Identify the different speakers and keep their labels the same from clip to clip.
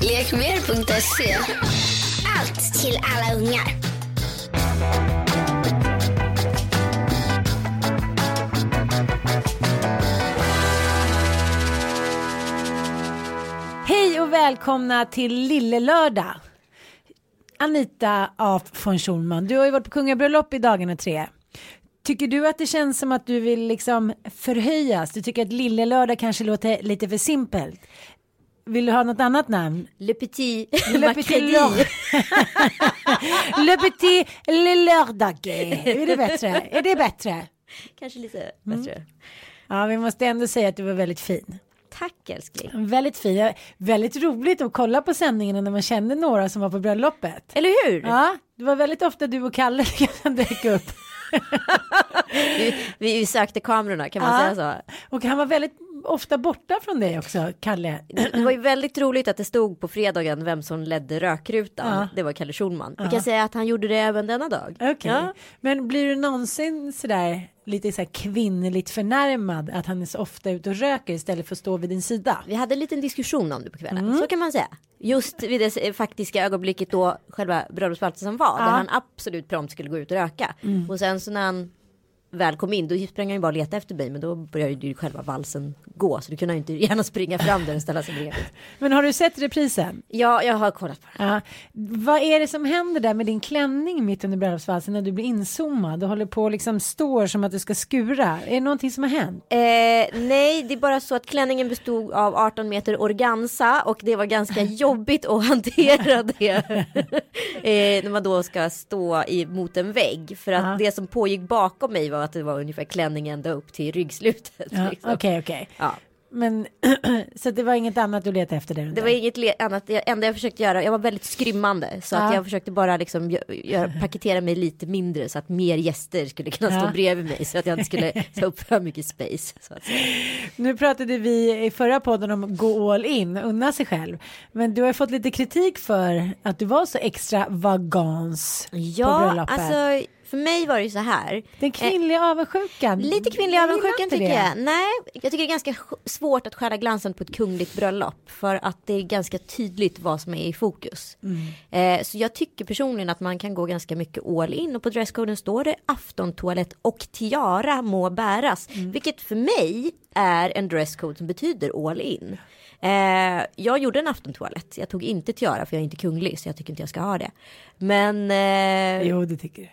Speaker 1: Lekmer.se Allt till alla ungar.
Speaker 2: Hej och välkomna till Lille Lördag. Anita af von Schulman, du har ju varit på kungabröllop i dagarna tre. Tycker du att det känns som att du vill liksom förhöjas? Du tycker att Lille Lördag kanske låter lite för simpelt? Vill du ha något annat namn?
Speaker 3: Le Petit
Speaker 2: Le Petit. Le Petit Le Lördag. Är det bättre? Är det bättre?
Speaker 3: Kanske lite
Speaker 2: Mm.
Speaker 3: bättre.
Speaker 2: Ja, vi måste ändå säga att du var väldigt fin.
Speaker 3: Tack älskling.
Speaker 2: Väldigt fin. Väldigt roligt att kolla på sändningen när man kände några som var på bröllopet.
Speaker 3: Eller hur?
Speaker 2: Ja, det var väldigt ofta du och Kalle som dök upp.
Speaker 3: Vi, vi sökte kamerorna kan man
Speaker 2: Ja.
Speaker 3: säga så.
Speaker 2: Och han var väldigt ofta borta från dig också, Kalle.
Speaker 3: Det var ju väldigt roligt att det stod på fredagen vem som ledde rökrutan.
Speaker 2: Ja.
Speaker 3: Det var Kalle Schulman. Vi
Speaker 2: Ja.
Speaker 3: kan säga att han gjorde det även denna dag.
Speaker 2: Okej,
Speaker 3: Ja.
Speaker 2: men blir du någonsin sådär lite så här kvinnligt förnärmad att han är så ofta ute och röker istället för att stå vid din sida?
Speaker 3: Vi hade en liten diskussion om det på kvällen.
Speaker 2: Mm.
Speaker 3: Så kan man säga. Just vid det eh, faktiska ögonblicket då själva bröllopsplatsen var.
Speaker 2: Ja.
Speaker 3: Där han absolut prompt skulle gå ut och röka.
Speaker 2: Mm.
Speaker 3: Och sen så när han väl kom in då sprang han ju bara och leta efter mig. Men då började ju själva valsen gå. Så du kunde ju inte gärna springa fram där och ställa sig bredvid.
Speaker 2: Men har du sett reprisen?
Speaker 3: Ja, jag har kollat på det.
Speaker 2: Ja. Vad är det som händer där med din klänning mitt under bröllopsvalsen när du blir inzoomad och håller på och liksom står som att du ska skura? Är det någonting som har hänt?
Speaker 3: Eh, nej, det är bara så att klänningen bestod av 18 meter organza och det var ganska jobbigt att hantera det. eh, när man då ska stå i, mot en vägg. För att
Speaker 2: Ja.
Speaker 3: det som pågick bakom mig var att det var ungefär klänning ända upp till ryggslutet.
Speaker 2: Ja,
Speaker 3: liksom.
Speaker 2: Okej, okej.
Speaker 3: Ja.
Speaker 2: Men så det var inget annat du letade efter där
Speaker 3: Det var inget annat, det enda jag försökte göra, jag var väldigt skrymmande. Så
Speaker 2: Ja.
Speaker 3: att jag försökte bara liksom gö- göra, paketera mig lite mindre så att mer gäster skulle kunna stå
Speaker 2: Ja.
Speaker 3: bredvid mig. Så att jag inte skulle ta upp för mycket space.
Speaker 2: Nu pratade vi i förra podden om gå all in, unna sig själv. Men du har fått lite kritik för att du var så extra vagans på
Speaker 3: Ja,
Speaker 2: bröllopet.
Speaker 3: alltså för mig var det ju så här.
Speaker 2: Den kvinnliga avundsjukan.
Speaker 3: Lite kvinnlig
Speaker 2: Jag gillar
Speaker 3: avundsjukan tycker
Speaker 2: det.
Speaker 3: jag. Nej, jag tycker det är ganska svårt att skära glansen på ett kungligt bröllop. För att det är ganska tydligt vad som är i fokus.
Speaker 2: Mm.
Speaker 3: Eh, så jag tycker personligen att man kan gå ganska mycket all in. Och på dresscoden står det aftontoalett och tiara må bäras.
Speaker 2: Mm.
Speaker 3: Vilket för mig är en dresscode som betyder all in. Eh, jag gjorde en aftontoalett. Jag tog inte tiara för jag är inte kunglig. Så jag tycker inte jag ska ha det. Men eh,
Speaker 2: Jo, det tycker du.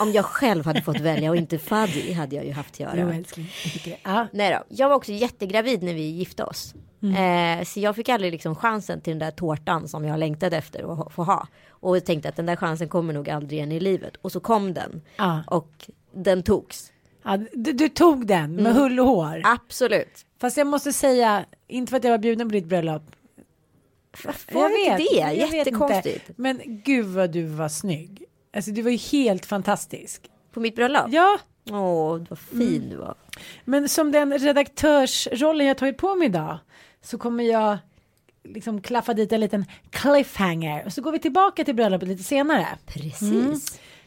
Speaker 3: Om jag själv hade fått välja och inte Fadi hade jag ju haft tiara.
Speaker 2: Jo, älskling. Jag. Ja.
Speaker 3: Nej då, jag var också jättegravid när vi gifte oss.
Speaker 2: Mm.
Speaker 3: Eh, så jag fick aldrig liksom chansen till den där tårtan som jag längtade efter att få ha. Och jag tänkte att den där chansen kommer nog aldrig igen i livet. Och så kom den.
Speaker 2: Ja.
Speaker 3: Och den togs.
Speaker 2: Ja, du, du tog den med
Speaker 3: Mm.
Speaker 2: hull och hår.
Speaker 3: Absolut.
Speaker 2: Fast jag måste säga, inte för att jag var bjuden på ditt bröllop.
Speaker 3: Var det inte det?
Speaker 2: jag vet
Speaker 3: Jättekonstigt.
Speaker 2: inte. Men gud vad du var snygg. Alltså du var ju helt fantastisk.
Speaker 3: På mitt bröllop?
Speaker 2: Ja,
Speaker 3: Åh, vad fin du var.
Speaker 2: men som den redaktörsrollen jag tagit på mig idag så kommer jag liksom klaffa dit en liten cliffhanger och så går vi tillbaka till bröllopet lite senare.
Speaker 3: Precis.
Speaker 2: Mm.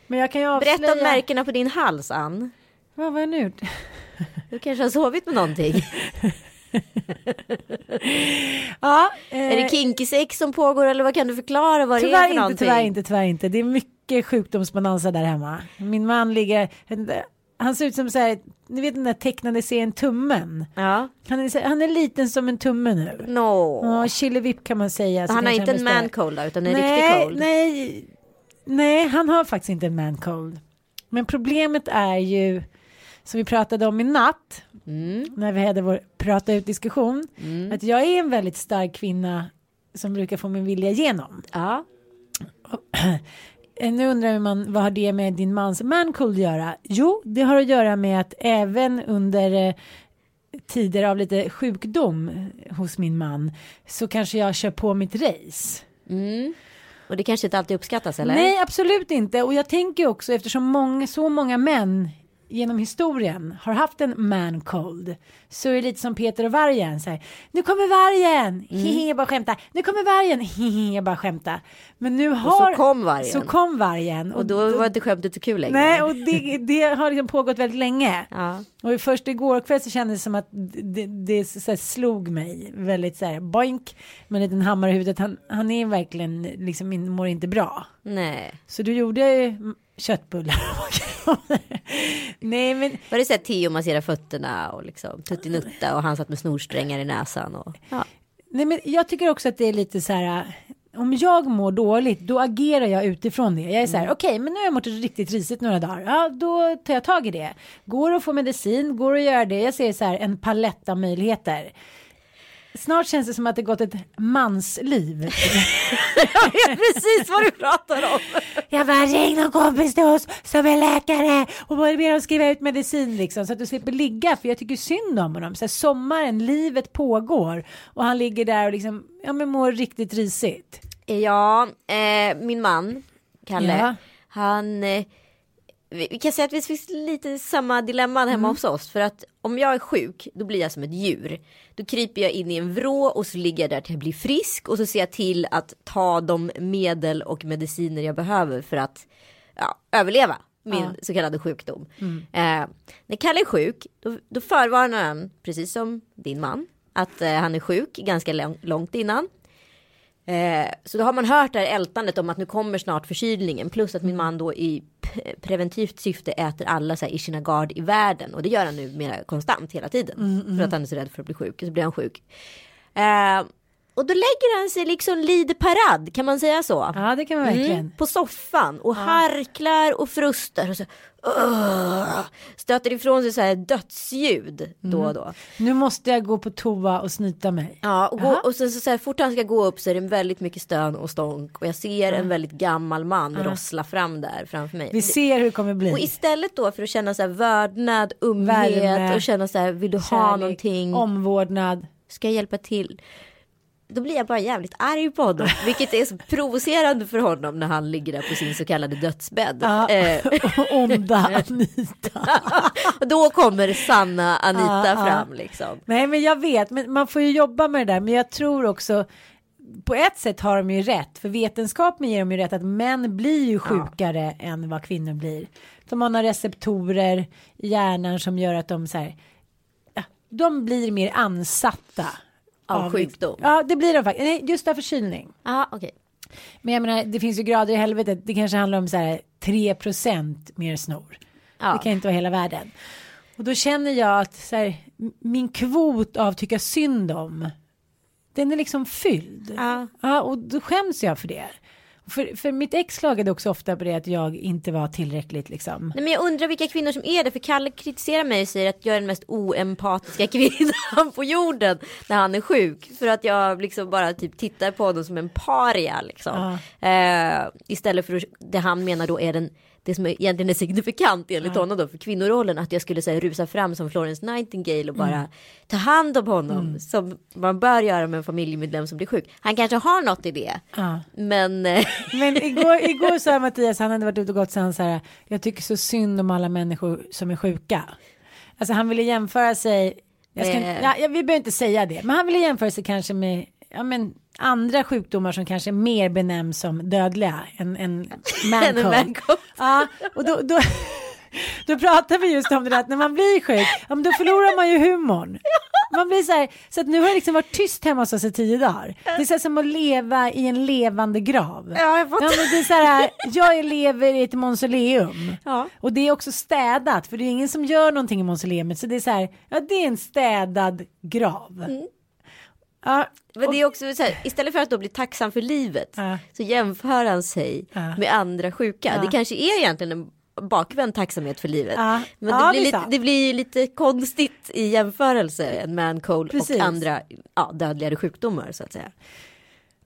Speaker 2: Men jag kan ju avslöja.
Speaker 3: Berätta om märkena på din hals, Ann.
Speaker 2: Vad var jag nu?
Speaker 3: Du kanske har sovit med någonting.
Speaker 2: Ja, eh,
Speaker 3: Är det kinky sex som pågår eller vad kan du förklara vad det är för
Speaker 2: inte,
Speaker 3: någonting?
Speaker 2: tyvärr inte, tyvärr inte. Det är mycket sjukdomsbonanza där hemma. Min man ligger, han ser ut som så här, ni vet den där tecknade serien Tummen.
Speaker 3: Ja.
Speaker 2: Han är, han är liten som en tumme nu.
Speaker 3: No.
Speaker 2: Ja, chilivipp kan man säga.
Speaker 3: han har inte en man cold utan en
Speaker 2: nej,
Speaker 3: riktig cold.
Speaker 2: Nej, nej, han har faktiskt inte en man cold. Men problemet är ju, som vi pratade om i natt,
Speaker 3: Mm.
Speaker 2: när vi hade vår prata ut diskussion, att jag är en väldigt stark kvinna som brukar få min vilja igenom.
Speaker 3: Ja.
Speaker 2: Nu undrar man vad har det med din mans mancold att göra? Jo, det har att göra med att även under eh, tider av lite sjukdom hos min man så kanske jag kör på mitt race.
Speaker 3: Mm. Och det kanske inte alltid uppskattas eller?
Speaker 2: Nej, absolut inte. Och jag tänker också eftersom många, så många män genom historien har haft en man cold så är det lite som Peter och vargen. Så här, nu kommer vargen, hehe, jag bara skämta. Nu kommer vargen, hehe, jag bara skämta. Men nu har...
Speaker 3: kom vargen.
Speaker 2: Så kom vargen.
Speaker 3: Och då var inte skämtet så kul längre.
Speaker 2: Nej, och det, det har liksom pågått väldigt länge.
Speaker 3: Ja.
Speaker 2: Och först igår kväll så kändes det som att det, det så slog mig väldigt så här boink med en liten hammare i huvudet. Han, han är verkligen liksom mår inte bra.
Speaker 3: Nej.
Speaker 2: Så du gjorde mm, köttbullar. Nej men
Speaker 3: Var det så att Theo masserade fötterna och liksom tuttinutta och han satt med snorsträngar i näsan och ja.
Speaker 2: Nej, men jag tycker också att det är lite så här. äh, Om jag mår dåligt, då agerar jag utifrån det. Jag är så här, okej, men nu har jag mått riktigt risigt några dagar. Ja, då tar jag tag i det. Går att få medicin, går att göra det. Jag ser så här en palett av möjligheter. Snart känns det som att det gått ett mansliv.
Speaker 3: Jag vet precis vad du pratar om.
Speaker 2: Jag bara ring någon kompis till oss som är läkare och ber dem skriva ut medicin liksom så att du slipper ligga för jag tycker synd om honom. Så här, sommaren, livet pågår och han ligger där och liksom ja men mår riktigt risigt.
Speaker 3: Ja, eh, min man, Kalle,
Speaker 2: Ja.
Speaker 3: han... Eh, vi kan säga att vi finns lite samma dilemma hemma hos oss. För att om jag är sjuk, då blir jag som ett djur. Då kryper jag in i en vrå och så ligger jag där till jag blir frisk. Och så ser jag till att ta de medel och mediciner jag behöver för att ja, överleva min så kallade sjukdom. Eh, när Kalle är sjuk, då, då förvarnar han, precis som din man, att eh, han är sjuk ganska lång, långt innan. Eh, så då har man hört det här ältandet om att nu kommer snart förkylningen. Plus att min man då i preventivt syfte äter alla så här Ishinagard i världen. Och det gör han nu mer konstant hela tiden. För att han är så rädd för att bli sjuk. Så blir han sjuk. Eh, och då lägger han sig liksom lide parad, kan man säga så?
Speaker 2: Ja det kan man verkligen.
Speaker 3: Mm, på soffan och harklar och frustar och så uh, stöter ifrån sig så här dödsljud då och då.
Speaker 2: Nu måste jag gå på toa och snyta mig.
Speaker 3: Ja, och, gå, och sen så, så här, fort han ska gå upp så är det väldigt mycket stön och stånk och jag ser en väldigt gammal man rossla fram där framför mig.
Speaker 2: Vi ser hur det kommer bli.
Speaker 3: Och istället då för att känna så här vördnad, ömhet
Speaker 2: Värme,
Speaker 3: och känna så här, vill du ha
Speaker 2: Kärlek,
Speaker 3: någonting?
Speaker 2: Omvårdnad.
Speaker 3: Ska jag hjälpa till? Då blir jag bara jävligt arg på honom, vilket är så provocerande för honom när han ligger där på sin så kallade dödsbädd.
Speaker 2: Ja.
Speaker 3: Eh,
Speaker 2: onda Anita.
Speaker 3: då kommer sanna Anita
Speaker 2: Ja, ja.
Speaker 3: fram liksom.
Speaker 2: Nej men jag vet, men man får ju jobba med det där. Men jag tror också på ett sätt har de ju rätt, för vetenskapen ger dem ju rätt att män blir ju sjukare än vad kvinnor blir. De har några receptorer i hjärnan som gör att de så här, ja, de blir mer ansatta.
Speaker 3: Av sjukdom.
Speaker 2: Ja, det blir de faktiskt. Nej, just av förkylning.
Speaker 3: Ja, okej.
Speaker 2: Men jag menar, det finns ju grader i helvetet. Det kanske handlar om så här 3% mer snor.
Speaker 3: Ja.
Speaker 2: Det kan inte vara hela världen. Och då känner jag att så här, min kvot av tycka synd om, den är liksom fylld.
Speaker 3: Ja.
Speaker 2: Ja, och då skäms jag för det. För, för mitt ex klagade också ofta på det att jag inte var tillräckligt liksom.
Speaker 3: Nej, men jag undrar vilka kvinnor som är det, för Kalle kritiserar mig och säger att jag är den mest oempatiska kvinnan på jorden när han är sjuk. För att jag liksom bara typ tittar på honom som en paria liksom. Eh, istället för det han menar då är den det som egentligen är signifikant enligt honom då för kvinnorollen att jag skulle säga rusa fram som Florence Nightingale och bara ta hand om honom som man bör göra med en familjemedlem som blir sjuk. Han kanske har något i det.
Speaker 2: Ja.
Speaker 3: Men eh,
Speaker 2: Men igår, igår sa Mattias, han hade varit ute och gått så han så här, jag tycker så synd om alla människor som är sjuka. Alltså han ville jämföra sig, jag ska, ja, ja, vi behöver inte säga det, men han ville jämföra sig kanske med ja, men, andra sjukdomar som kanske mer benämns som dödliga än,
Speaker 3: En man.
Speaker 2: Ja, och då, då, då pratar vi just om det där att när man blir sjuk, ja, men då förlorar man ju humorn. Man blir så här, så att nu har det liksom varit tyst hemma hos oss i tio dagar. Det är så här som att leva i en levande grav.
Speaker 3: Ja, jag fattar.
Speaker 2: men det är så här, jag lever i ett mausoleum.
Speaker 3: Ja.
Speaker 2: Och det är också städat, för det är ingen som gör någonting i mausoleumet. Så det är så här, ja det är en städad grav.
Speaker 3: Mm.
Speaker 2: Ja,
Speaker 3: Men det är också så här, istället för att då bli tacksam för livet
Speaker 2: Ja.
Speaker 3: så jämför han sig
Speaker 2: Ja.
Speaker 3: med andra sjuka. Det kanske är egentligen en bakvänd tacksamhet för livet. Men det, blir lite, det blir lite konstigt i jämförelse än man cold
Speaker 2: Precis.
Speaker 3: och andra ja, dödligare sjukdomar så att säga.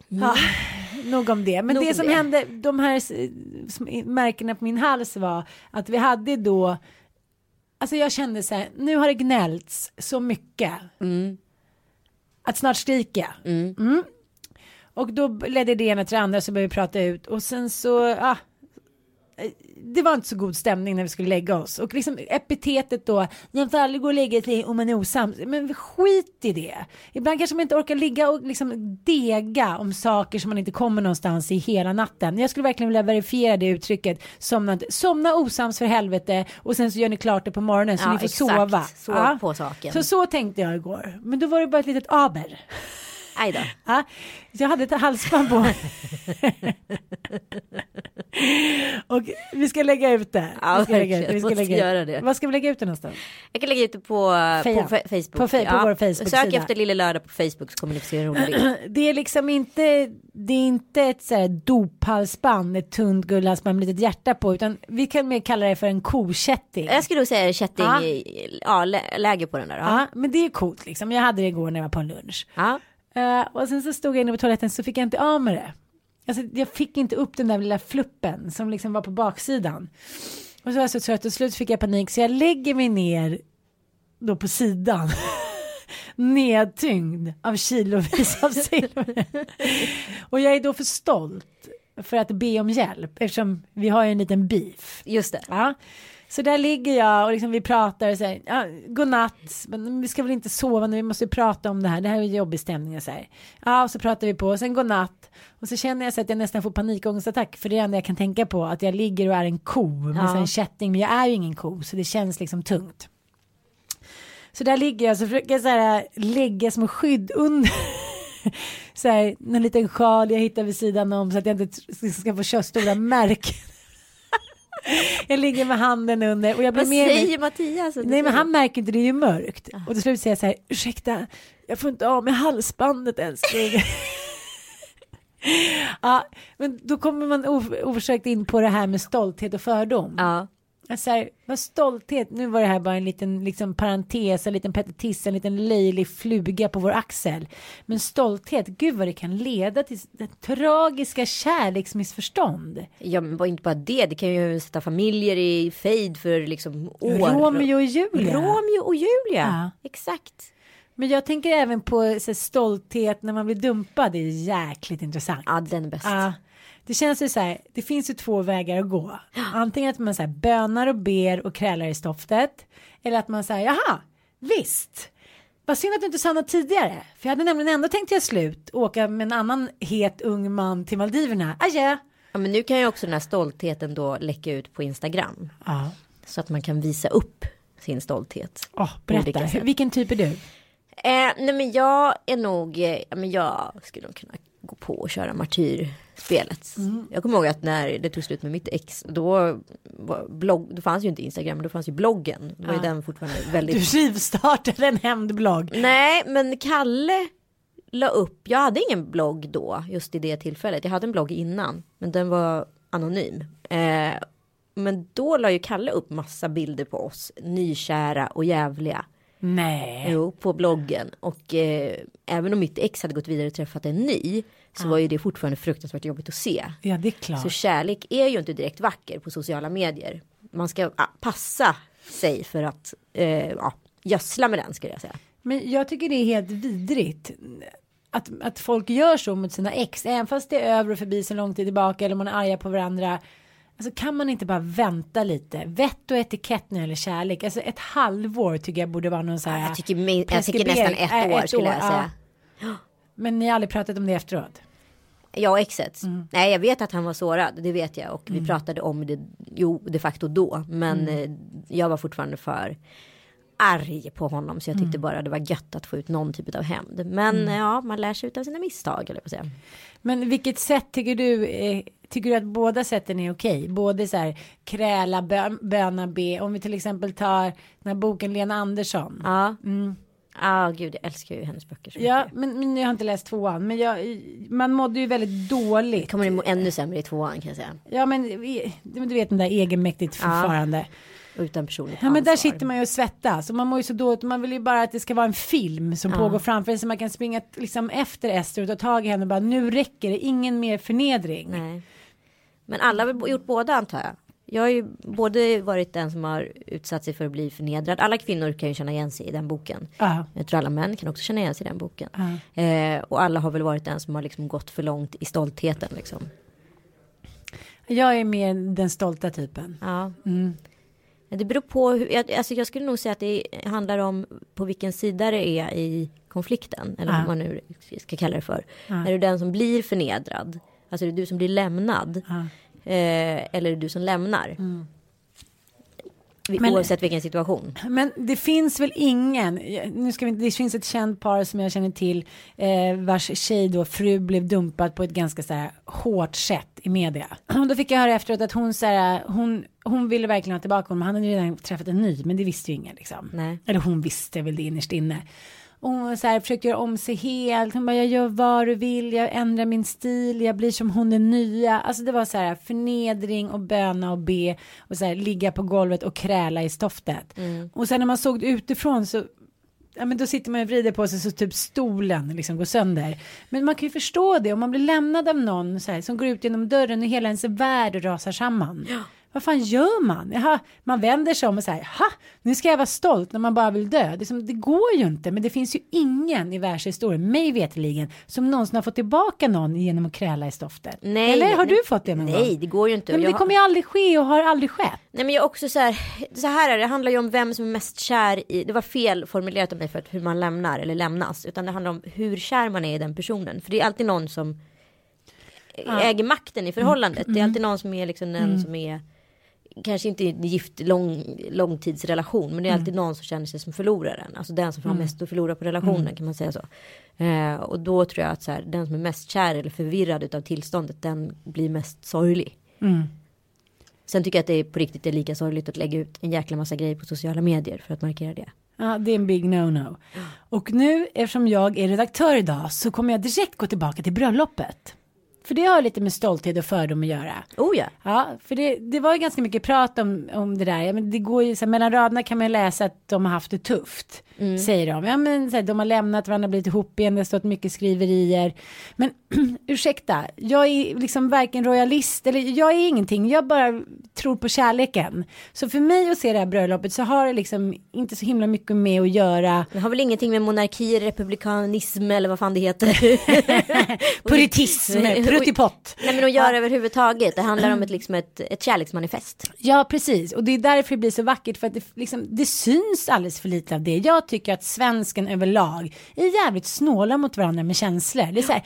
Speaker 2: Ja, nog om det. Men
Speaker 3: Nog
Speaker 2: det
Speaker 3: om
Speaker 2: som
Speaker 3: det.
Speaker 2: hände, de här märkena på min hals var att vi hade då, alltså jag kände så här, nu har det gnällts så mycket. Att snart skriker jag. Mm. Och då ledde det ena till det andra så började vi prata ut och sen så, ah, det var inte så god stämning när vi skulle lägga oss. Och liksom epitetet då, man får aldrig gå och lägga sig om man är osams. Men skit i det. Ibland kanske man inte orkar ligga och liksom dega om saker som man inte kommer någonstans i hela natten. Jag skulle verkligen vilja verifiera det uttrycket. Somna, somna osams för helvete och sen så gör ni klart det på morgonen så
Speaker 3: Ja,
Speaker 2: ni får
Speaker 3: exakt.
Speaker 2: sova.
Speaker 3: Sov på saken.
Speaker 2: Så så tänkte jag igår. Men då var det bara ett litet aber.
Speaker 3: Aj då.
Speaker 2: Ja, jag hade ett halsband på och vi ska lägga ut det.
Speaker 3: Ja,
Speaker 2: vi ska lägga ut. Vi ska lägga ut.
Speaker 3: Göra det.
Speaker 2: Vad ska vi lägga ut det någonstans?
Speaker 3: Jag kan lägga ut det på,
Speaker 2: Feja.
Speaker 3: på Facebook.
Speaker 2: På fe- på vår Facebook-sida.
Speaker 3: Sök efter Lille Lördag på Facebook så kommer ni få se hur hon.
Speaker 2: Det är liksom inte, det är inte ett så här dophalsband, ett tunt guldhalsband med litet hjärta på, utan vi kan mer kalla det för en kokätting.
Speaker 3: Jag skulle nog säga kätting
Speaker 2: Ja.
Speaker 3: ja, lä- läge på den där. Ja.
Speaker 2: Ja, men det är coolt liksom. Jag hade det igår när jag var på en lunch.
Speaker 3: Ja.
Speaker 2: Eh, och sen så stod jag inne på toaletten så fick jag inte av med det. Alltså, jag fick inte upp den där lilla fluppen som liksom var på baksidan. Och så var jag så trött och slut fick jag panik så jag lägger mig ner då på sidan. Nedtyngd av kilovis av silver. och jag är då för stolt för att be om hjälp eftersom vi har ju en liten beef.
Speaker 3: Just det.
Speaker 2: Ja. Så där ligger jag och liksom vi pratar och säger ja, godnatt, men vi ska väl inte sova nu, vi måste prata om det här, det här är jobbig stämning och så här. Ja, och så pratar vi på och sen godnatt och så känner jag så att jag nästan får panikångestattack för det är det enda jag kan tänka på att jag ligger och är en ko med
Speaker 3: Ja.
Speaker 2: en kätting, men jag är ju ingen ko så det känns liksom tungt. Så där ligger jag så försöker jag så här lägga som skydd under så här en liten sjal jag hittar vid sidan om så att jag inte ska få köra stora märken. Jag ligger med handen under och jag blir
Speaker 3: Vad
Speaker 2: mer
Speaker 3: säger Mattias?
Speaker 2: Nej men han märker inte det är ju mörkt. Och till slut säger jag så här, ursäkta, jag får inte av med halsbandet älskling. ja, men då kommer man of- oförsökt in på det här med stolthet och fördom.
Speaker 3: Ja.
Speaker 2: Alltså här, vad stolthet, nu var det här bara en liten liksom, parentes, en liten petitiss, en liten löjlig fluga på vår axel. Men stolthet, gud vad det kan leda till det tragiska kärleksmissförstånd.
Speaker 3: ja, men inte bara det. Det kan ju sätta familjer i fejd för liksom år.
Speaker 2: Romeo och Julia.
Speaker 3: Romeo och Julia.
Speaker 2: Ja.
Speaker 3: Exakt.
Speaker 2: Men jag tänker även på så här, stolthet när man blir dumpad, det är jäkligt intressant.
Speaker 3: Ja, den är bäst.
Speaker 2: Ja, det känns ju så här, det finns ju två vägar att gå. Antingen att man så här bönar och ber och krälar i stoftet. Eller att man säger, jaha, visst. Vad synd att du inte sa något tidigare. För jag hade nämligen ändå tänkt göra slut och åka med en annan het ung man till Maldiverna. Adjö.
Speaker 3: Ja, men nu kan ju också den här stoltheten då läcka ut på Instagram.
Speaker 2: Ja,
Speaker 3: Så att man kan visa upp sin stolthet.
Speaker 2: oh, berätta. Vilken typ är du?
Speaker 3: Eh, nej men jag är nog, eh, men jag skulle nog kunna gå på och köra martyrspelet.
Speaker 2: Mm.
Speaker 3: Jag kommer ihåg att när det tog slut med mitt ex, då, blogg, då fanns ju inte Instagram, men då fanns ju bloggen. Då var ju den fortfarande
Speaker 2: Du
Speaker 3: väldigt...
Speaker 2: rivstartade en hämndblogg.
Speaker 3: Nej, men Kalle la upp, jag hade ingen blogg då, just i det tillfället. Jag hade en blogg innan, men den var anonym. Eh, men då la ju Kalle upp massa bilder på oss, nykära och jävliga.
Speaker 2: Nej.
Speaker 3: Jo, på bloggen. Och eh, även om mitt ex hade gått vidare och träffat en ny så var ju det fortfarande fruktansvärt jobbigt att se.
Speaker 2: Ja, det är klart.
Speaker 3: Så kärlek är ju inte direkt vacker på sociala medier. Man ska ah, passa sig för att eh, ja, gödsla med den skulle jag säga.
Speaker 2: Men jag tycker det är helt vidrigt. Att, att folk gör så mot sina ex. Även fast det är över och förbi så lång tid tillbaka. Eller man är arga på varandra. Alltså kan man inte bara vänta lite. Vett och etikett när det gäller kärlek. Alltså ett halvår tycker jag borde vara någon så här.
Speaker 3: Jag tycker, min, jag tycker nästan ett
Speaker 2: Äh,
Speaker 3: år skulle jag säga.
Speaker 2: ja. Men ni har aldrig pratat om det efteråt?
Speaker 3: Och exet.
Speaker 2: Mm.
Speaker 3: Nej jag vet att han var sårad, det vet jag. Och vi pratade om det, jo de facto då. Men
Speaker 2: Mm.
Speaker 3: eh, jag var fortfarande för arg på honom så jag tyckte bara det var gött att få ut någon typ av hämnd. Men ja, man lär sig utav sina misstag eller på säga.
Speaker 2: Men vilket sätt tycker du, eh, tycker du att båda sätten är okej? Både så här kräla, bö, böna, be. Om vi till exempel tar den här boken Lena Andersson.
Speaker 3: Ja.
Speaker 2: Mm.
Speaker 3: Ja, gud jag älskar ju hennes böcker så
Speaker 2: Ja, men, men jag har inte läst tvåan. Men jag, man mådde ju väldigt dåligt.
Speaker 3: Kommer det må ännu sämre i tvåan kan jag säga.
Speaker 2: Ja, men vi- du vet den där egenmäktigt förfarande.
Speaker 3: Utan personligt
Speaker 2: Ja, men där
Speaker 3: ansvar.
Speaker 2: sitter man ju och svettas. Och man mår ju så dåligt. Man vill ju bara att det ska vara en film som pågår framför en. Så man kan springa liksom efter Ester och ta tag i henne och bara nu räcker det. Ingen mer förnedring.
Speaker 3: Nej. Men alla har gjort båda antar jag. Jag har ju både varit den som har utsatt sig för att bli förnedrad. Alla kvinnor kan ju känna igen sig i den boken.
Speaker 2: Ja.
Speaker 3: Jag tror alla män kan också känna igen sig i den boken. Eh, och alla har väl varit den som har liksom gått för långt i stoltheten liksom.
Speaker 2: Jag är mer den stolta typen.
Speaker 3: Ja.
Speaker 2: Mm.
Speaker 3: Det beror på hur, alltså jag skulle nog säga att det handlar om på vilken sida det är i konflikten. Eller
Speaker 2: Ja.
Speaker 3: vad man nu ska kalla det för.
Speaker 2: Ja.
Speaker 3: Är du den som blir förnedrad? Alltså är det du som blir lämnad?
Speaker 2: Ja.
Speaker 3: Eh, eller är det du som lämnar? Vi-
Speaker 2: Men-
Speaker 3: Oavsett vilken situation.
Speaker 2: Men det finns väl ingen, nu ska vi, det finns ett känt par som jag känner till eh, vars tjej då fru blev dumpad på ett ganska så här hårt sätt i media. Och då fick jag höra efteråt att hon så här, hon, hon ville verkligen ha tillbaka honom, han hade redan träffat en ny, men det visste ju ingen liksom.
Speaker 3: Nej.
Speaker 2: Eller hon visste väl det innerst inne. Och hon så här, försökte göra om sig helt. Hon bara, jag gör vad du vill, jag ändrar min stil, jag blir som hon är nya. Alltså det var så här förnedring och böna och be och så här ligga på golvet och kräla i stoftet. Och sen när man såg det utifrån så Ja men då sitter man och vrider på sig så typ stolen liksom går sönder. Men man kan ju förstå det om man blir lämnad av någon så här, som går ut genom dörren och hela ens värld rasar samman. Vad fan gör man? Jaha, man vänder sig om och säger, ha, nu ska jag vara stolt när man bara vill dö. Det, som, det går ju inte, men det finns ju ingen i världshistorien, mig veterligen, som någonsin har fått tillbaka någon genom att kräla i stoftet.
Speaker 3: Nej,
Speaker 2: Eller har
Speaker 3: nej,
Speaker 2: du fått det någon gång?
Speaker 3: Nej, det går ju inte.
Speaker 2: Nej, men
Speaker 3: Jag
Speaker 2: det kommer ju aldrig ske och har aldrig skett.
Speaker 3: Nej men jag är också så här, så här är det, det handlar ju om vem som är mest kär i, det var fel formulerat av mig för att hur man lämnar eller lämnas, utan det handlar om hur kär man är i den personen. För det är alltid någon som äger makten i förhållandet. Det är alltid någon som är liksom den som är Kanske inte en gift lång, långtidsrelation men det är alltid någon som känner sig som förloraren. Alltså den som har mest att förlora på relationen kan man säga så. Eh, och då tror jag att så här, den som är mest kär eller förvirrad utav tillståndet den blir mest sorglig. Sen tycker jag att det är på riktigt är lika sorgligt att lägga ut en jäkla massa grejer på sociala medier för att markera det.
Speaker 2: Ja, det är en big no-no. Och nu, eftersom jag är redaktör idag, så kommer jag direkt gå tillbaka till bröllopet. För det har lite med stolthet och fördom att göra.
Speaker 3: Oh ja.
Speaker 2: Ja, för det, det var ju ganska mycket prat om, om det där. Ja, men det går ju så här, mellan raderna kan man ju läsa att de har haft det tufft. Säger de. Ja, men så här, de har lämnat varandra, blivit ihop igen, det har stått mycket skriverier. Men ursäkta, jag är liksom varken royalist eller jag är ingenting. Jag bara tror på kärleken. Så för mig att se det här bröllopet så har det liksom inte så himla mycket med att göra
Speaker 3: Det har väl ingenting med monarki, republikanism eller vad fan det heter.
Speaker 2: puritism,
Speaker 3: Oj.
Speaker 2: pruttipott.
Speaker 3: Nej men att göra överhuvudtaget. Det handlar om ett, liksom ett, ett kärleksmanifest.
Speaker 2: Ja, precis. Och det är därför det blir så vackert. För att det, liksom, det syns alldeles för lite av det. Jag tycker att svensken överlag är jävligt snåla mot varandra med känslor. Det är så här,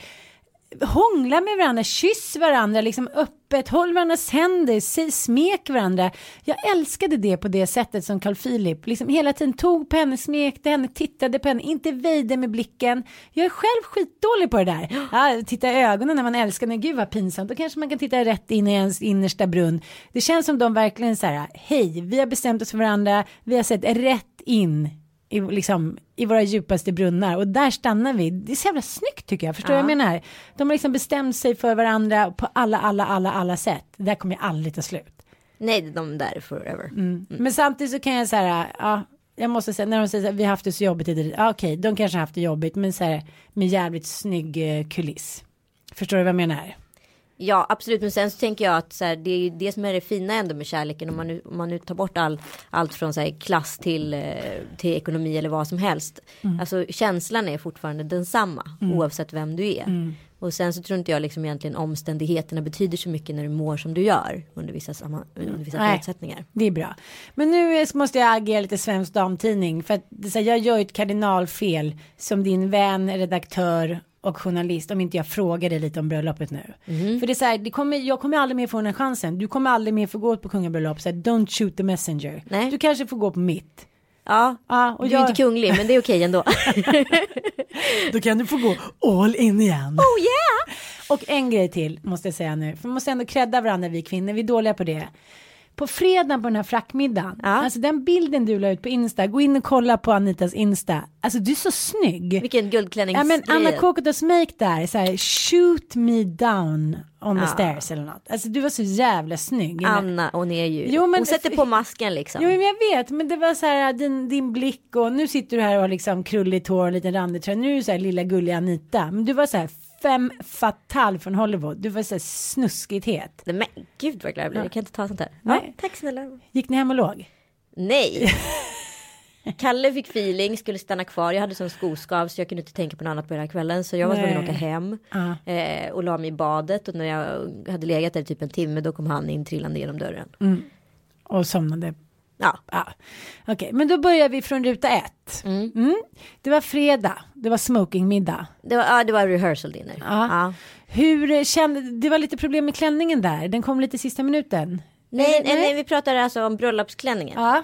Speaker 2: hångla med varandra, kyss varandra, liksom öppet, håll varandras händer, säg smek varandra. Jag älskade det på det sättet som Carl Philip, liksom hela tiden tog på henne, smekte henne, tittade på henne, inte väjde med blicken. Jag är själv skitdålig på det där. Ja, titta i ögonen när man älskar, nej gud vad pinsamt, då kanske man kan titta rätt in i ens innersta brunn. Det känns som de verkligen så här, hej, vi har bestämt oss för varandra, vi har sett rätt in i, liksom, i våra djupaste brunnar och där stannar vi. Det är så jävla snyggt tycker jag, förstår du vad jag menar? De har liksom bestämt sig för varandra på alla, alla, alla, alla sätt. Det där kommer ju aldrig ta slut.
Speaker 3: Nej, de där forever.
Speaker 2: Men samtidigt så kan jag säga, ja, jag måste säga, när de säger så här, vi har haft det så jobbigt, i ja, okej, de kanske har haft det jobbigt, men så här, med jävligt snygg eh, kuliss. Förstår du vad jag menar?
Speaker 3: Ja, absolut. Men sen så tänker jag att så här, det är ju det som är det fina ändå med kärleken. Om man nu, om man nu tar bort all, allt från så här, klass till, eh, till ekonomi eller vad som helst. Alltså känslan är fortfarande densamma oavsett vem du är. Och sen så tror inte jag liksom egentligen omständigheterna betyder så mycket när du mår som du gör under vissa, samma, under vissa
Speaker 2: Nej.
Speaker 3: förutsättningar.
Speaker 2: Det är bra. Men nu eh, måste jag agera lite svensk damtidning. För att här, jag gör ett kardinalfel som din vän, redaktör och journalist om inte jag frågar dig lite om bröllopet nu. För det är så här, det kommer, jag kommer aldrig mer få den här chansen. Du kommer aldrig mer få gå på kungabröllop. Så här, don't shoot the messenger.
Speaker 3: Nej.
Speaker 2: Du kanske får gå på mitt.
Speaker 3: Ja,
Speaker 2: Ja, och
Speaker 3: du är
Speaker 2: jag-
Speaker 3: inte kunglig men det är okej ändå.
Speaker 2: Då kan du få gå all in igen.
Speaker 3: oh yeah!
Speaker 2: Och en grej till måste jag säga nu. För vi måste ändå credda varandra vi kvinnor. Vi är dåliga på det. På fredagen på den här frackmiddagen.
Speaker 3: Ja.
Speaker 2: Alltså den bilden du la ut på Insta. Gå in och kolla på Anitas Insta. Alltså du är så snygg.
Speaker 3: Vilken guldklänning.
Speaker 2: Ja men Anna Kokotos make där. Så här, shoot me down on the
Speaker 3: Ja.
Speaker 2: stairs eller något. Alltså du var så jävla snygg.
Speaker 3: Anna hon är ju,
Speaker 2: Jo, men-
Speaker 3: hon sätter på masken liksom.
Speaker 2: Jo men jag vet, men det var så här din, din blick och nu sitter du här och har liksom krulligt hår och lite randig tröja. Nu är du så här lilla gulliga Anita. Men du var så här fem fatal från Hollywood. Du var så här snuskigt het.
Speaker 3: Nej, Men gud vad glad jag blir, jag kan inte ta sånt här. Ja, tack snälla.
Speaker 2: Gick ni hem och låg?
Speaker 3: Nej. Kalle fick feeling, skulle stanna kvar. Jag hade sån skoskav så jag kunde inte tänka på något annat på hela kvällen. Så jag var tvungen att åka hem.
Speaker 2: Ja.
Speaker 3: Eh, och la mig i badet. Och när jag hade legat där typ en timme då kom han in trillande genom dörren.
Speaker 2: Och somnade.
Speaker 3: Ja.
Speaker 2: Ja. Okej, men då börjar vi från ruta ett. Mm. Det var fredag. Det var smokingmiddag.
Speaker 3: Det var, ja, det var rehearsal dinner.
Speaker 2: Ja.
Speaker 3: Ja.
Speaker 2: Hur kände, det var lite problem med klänningen där. Den kom lite sista minuten.
Speaker 3: Nej, nej, nej, vi pratar alltså om bröllopsklänningen.
Speaker 2: Ja.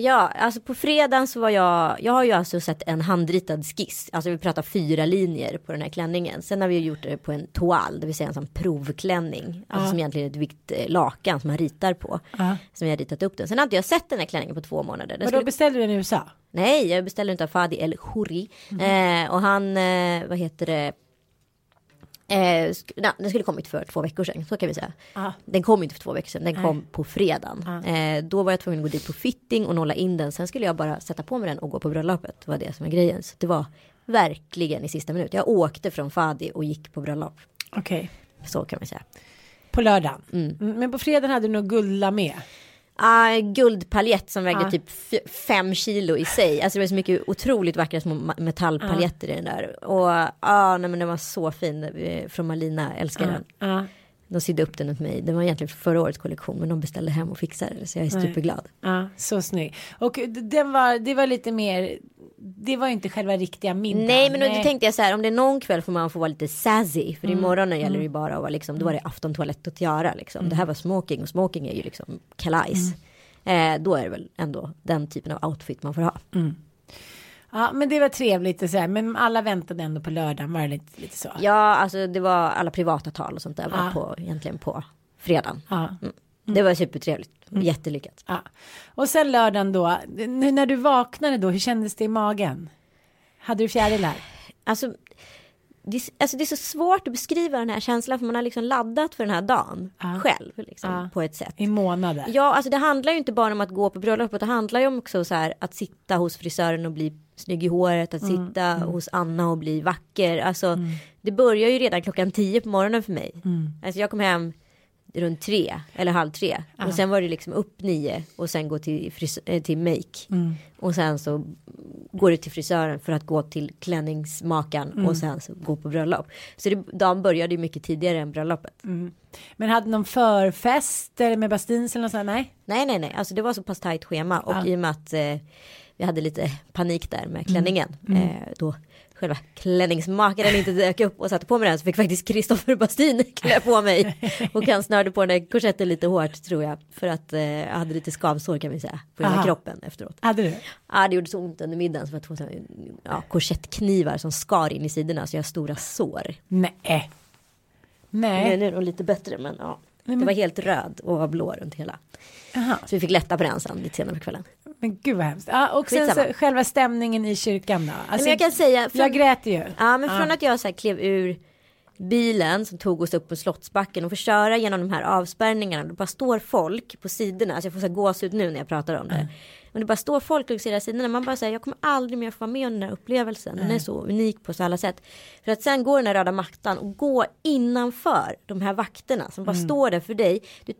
Speaker 3: Ja, alltså på fredagen så var jag, jag har ju alltså sett en handritad skiss, alltså vi pratar fyra linjer på den här klänningen. Sen har vi gjort det på en toal, det vill säga en sån provklänning, alltså som egentligen är ett vitt eh, lakan som man ritar på.
Speaker 2: Ja.
Speaker 3: Som jag har ritat upp den. Sen har inte jag sett den här klänningen på två månader. Den
Speaker 2: Vadå,
Speaker 3: skulle,
Speaker 2: beställde du den i USA?
Speaker 3: nej, jag beställde den av Fadi El Khoury. Eh, och han, eh, vad heter det, Eh, sk- nej, den skulle kommit för två veckor sedan, så kan vi säga.
Speaker 2: Ja.
Speaker 3: Den kom inte för två veckor sedan, den kom på fredagen. Eh, då var jag tvungen att gå dit på fitting och nolla in den. Sen skulle jag bara sätta på mig den och gå på bröllopet. Det var det som var grejen. Så det var verkligen i sista minut. Jag åkte från Fadi och gick på bröllop.
Speaker 2: Okej.
Speaker 3: Så kan man säga.
Speaker 2: På lördagen. Mm, Men på fredagen hade du nog gulla med.
Speaker 3: Ah, guldpaljett som vägde
Speaker 2: Ja.
Speaker 3: typ f- fem kilo i sig. Alltså det var så mycket otroligt vackra små metallpaljetter i den där. Och ah, nej, men den var så fin. Från Malina, älskar den.
Speaker 2: Ja.
Speaker 3: De sydde upp den åt mig. Det var egentligen förra årets kollektion men de beställde hem och fixade det. Så jag är superglad.
Speaker 2: Ja, så snygg. Och den var, det var lite mer, det var ju inte själva riktiga middagen.
Speaker 3: Nej men då tänkte jag så här om det är någon kväll får man få vara lite sassy. För imorgon gäller det ju bara att vara liksom, då var det aftontoalett att göra liksom. Det här var smoking och smoking är ju liksom kalajs. Eh, då är det väl ändå den typen av outfit man får ha.
Speaker 2: Ja, men det var trevligt och så här, men alla väntade ändå på lördagen, var det lite, lite så?
Speaker 3: Ja alltså det var alla privata tal och sånt där var
Speaker 2: Ja.
Speaker 3: på egentligen på fredagen.
Speaker 2: Ja.
Speaker 3: Mm. Det var supertrevligt, jättelyckat.
Speaker 2: ja. Och sen lördagen då, n- när du vaknade då, hur kändes det i magen? Hade du fjärilar?
Speaker 3: Alltså det, alltså det är så svårt att beskriva den här känslan för man har liksom laddat för den här dagen
Speaker 2: Ja.
Speaker 3: själv liksom,
Speaker 2: Ja.
Speaker 3: på ett sätt.
Speaker 2: I månader?
Speaker 3: Ja, alltså det handlar ju inte bara om att gå på bröllopet. Det handlar ju om också så här att sitta hos frisören och bli snygg i håret. Att sitta hos Anna och bli vacker. Alltså det börjar ju redan klockan tio på morgonen för mig. Alltså jag kom hem runt tre eller halv tre. Och sen var det liksom upp nio och sen gå till, fris- eh, till make. Och sen så går du till frisören för att gå till klänningsmakaren och sen så gå på bröllop. Så det, dagen började ju mycket tidigare än bröllopet.
Speaker 2: Men hade någon förfest eller med Bastins eller något sånt? Nej?
Speaker 3: Nej, nej, nej. Alltså det var så pass tajt schema och
Speaker 2: Ja.
Speaker 3: i och med att eh, vi hade lite panik där med klänningen. Eh, då själva klänningsmakaren inte dök upp och satte på mig den så fick faktiskt Kristoffer Bastin klä på mig. Och han snörde på den korsetten lite hårt tror jag. För att eh, jag hade lite skavsår kan vi säga på hela kroppen efteråt.
Speaker 2: Hade du?
Speaker 3: Ja, det gjorde så ont under middagen så två sådana, ja, korsettknivar som skar in i sidorna så jag har stora sår.
Speaker 2: Nej.
Speaker 3: Nu
Speaker 2: Nej.
Speaker 3: är det nog lite bättre men ja. Det
Speaker 2: men-
Speaker 3: var helt röd och var blå runt hela.
Speaker 2: Jaha.
Speaker 3: Så vi fick lätta på den sen lite senare på kvällen.
Speaker 2: Men gud vad hemskt. Ja, och sen så själva stämningen i kyrkan då? Alltså,
Speaker 3: men jag kan säga, från,
Speaker 2: jag grät ju.
Speaker 3: ja, men från att jag så här klev ur bilen som tog oss upp på Slottsbacken och får köra genom de här avspärrningarna. Det bara står folk på sidorna. Alltså jag får så gåshud nu när jag pratar om det. Men det bara står folk längs hela sidorna. Man bara säger jag kommer aldrig mer få vara med om den här upplevelsen. Den är så unik på så alla sätt. För att sen gå den här röda mattan och gå innanför de här vakterna som bara står där för dig. Du,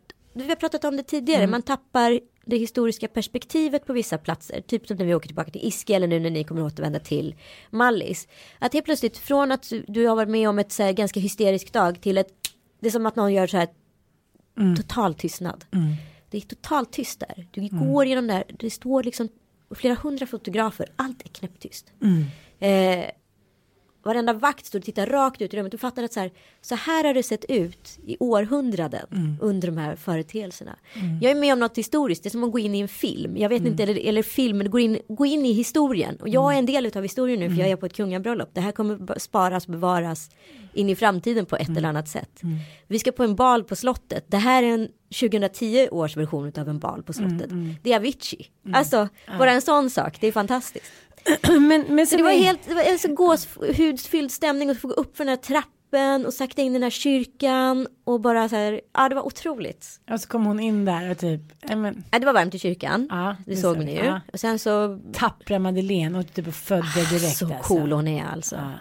Speaker 3: vi har pratat om det tidigare. Man tappar det historiska perspektivet på vissa platser. Typ som när vi åker tillbaka till Iski eller nu när ni kommer återvända till Mallis. Att helt plötsligt från att du har varit med om ett så här ganska hysteriskt dag till ett det är som att någon gör så här total tystnad. Det är totalt tyst där. Du går genom där, det står liksom flera hundra fotografer, allt är knäpptyst. Eh, varenda vakt stod och tittade rakt ut i rummet och fattade att så här, så här har det sett ut i århundraden
Speaker 2: Mm.
Speaker 3: under de här företeelserna. Jag är med om något historiskt, det är som att gå in i en film. Jag vet inte, eller, eller film, men gå in, gå in i historien. Och jag är en del av historien nu, för jag är på ett kungabröllop. Det här kommer sparas och bevaras in i framtiden på ett eller annat sätt. Vi ska på en bal på slottet. Det här är en 2010 års version av en bal på slottet. Det är Avicii. Alltså, bara en sån sak, det är fantastiskt.
Speaker 2: men, men
Speaker 3: Så det var helt, det var en så gåshudsfylld stämning att få gå upp för den här trappen och sakta in i den här kyrkan och bara så här, ja det var otroligt.
Speaker 2: Och så kom hon in där och typ, ja, men,
Speaker 3: Ja, det var varmt i kyrkan,
Speaker 2: Ja,
Speaker 3: det
Speaker 2: det
Speaker 3: såg
Speaker 2: såg
Speaker 3: ni ju.
Speaker 2: Ja.
Speaker 3: Och sen så,
Speaker 2: tappra Madeleine och typ födde direkt.
Speaker 3: så
Speaker 2: alltså.
Speaker 3: cool hon är alltså.
Speaker 2: Ja.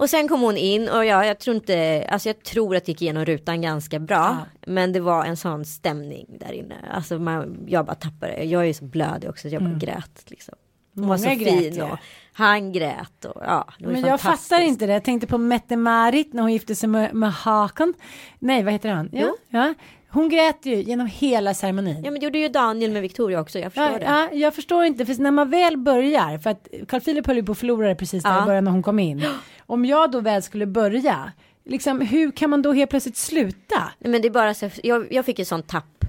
Speaker 3: Och sen kom hon in och ja, jag tror inte, alltså jag tror att det gick igenom rutan ganska bra. Men det var en sån stämning där inne. Alltså man, jag bara tappade, jag är så blödig också, så jag bara grät liksom. Hon var så.
Speaker 2: Många grät,
Speaker 3: fin och han grät och ja,
Speaker 2: Men jag fattar inte det. Jag tänkte på Mette-Marit när hon gifte sig med, med Hakan. Nej, vad heter han? Ja,
Speaker 3: Jo.
Speaker 2: ja. Hon grät ju genom hela ceremonin.
Speaker 3: Ja men det gjorde ju Daniel med Victoria också, jag förstår
Speaker 2: Ja,
Speaker 3: det.
Speaker 2: ja, jag förstår inte, för när man väl börjar, för att Carl Philip höll ju på att förlora det precis där
Speaker 3: Ja.
Speaker 2: i början när hon kom in. Om jag då väl skulle börja, liksom, hur kan man då helt plötsligt sluta?
Speaker 3: Nej, Men det är bara så, jag, jag fick ett sånt tapp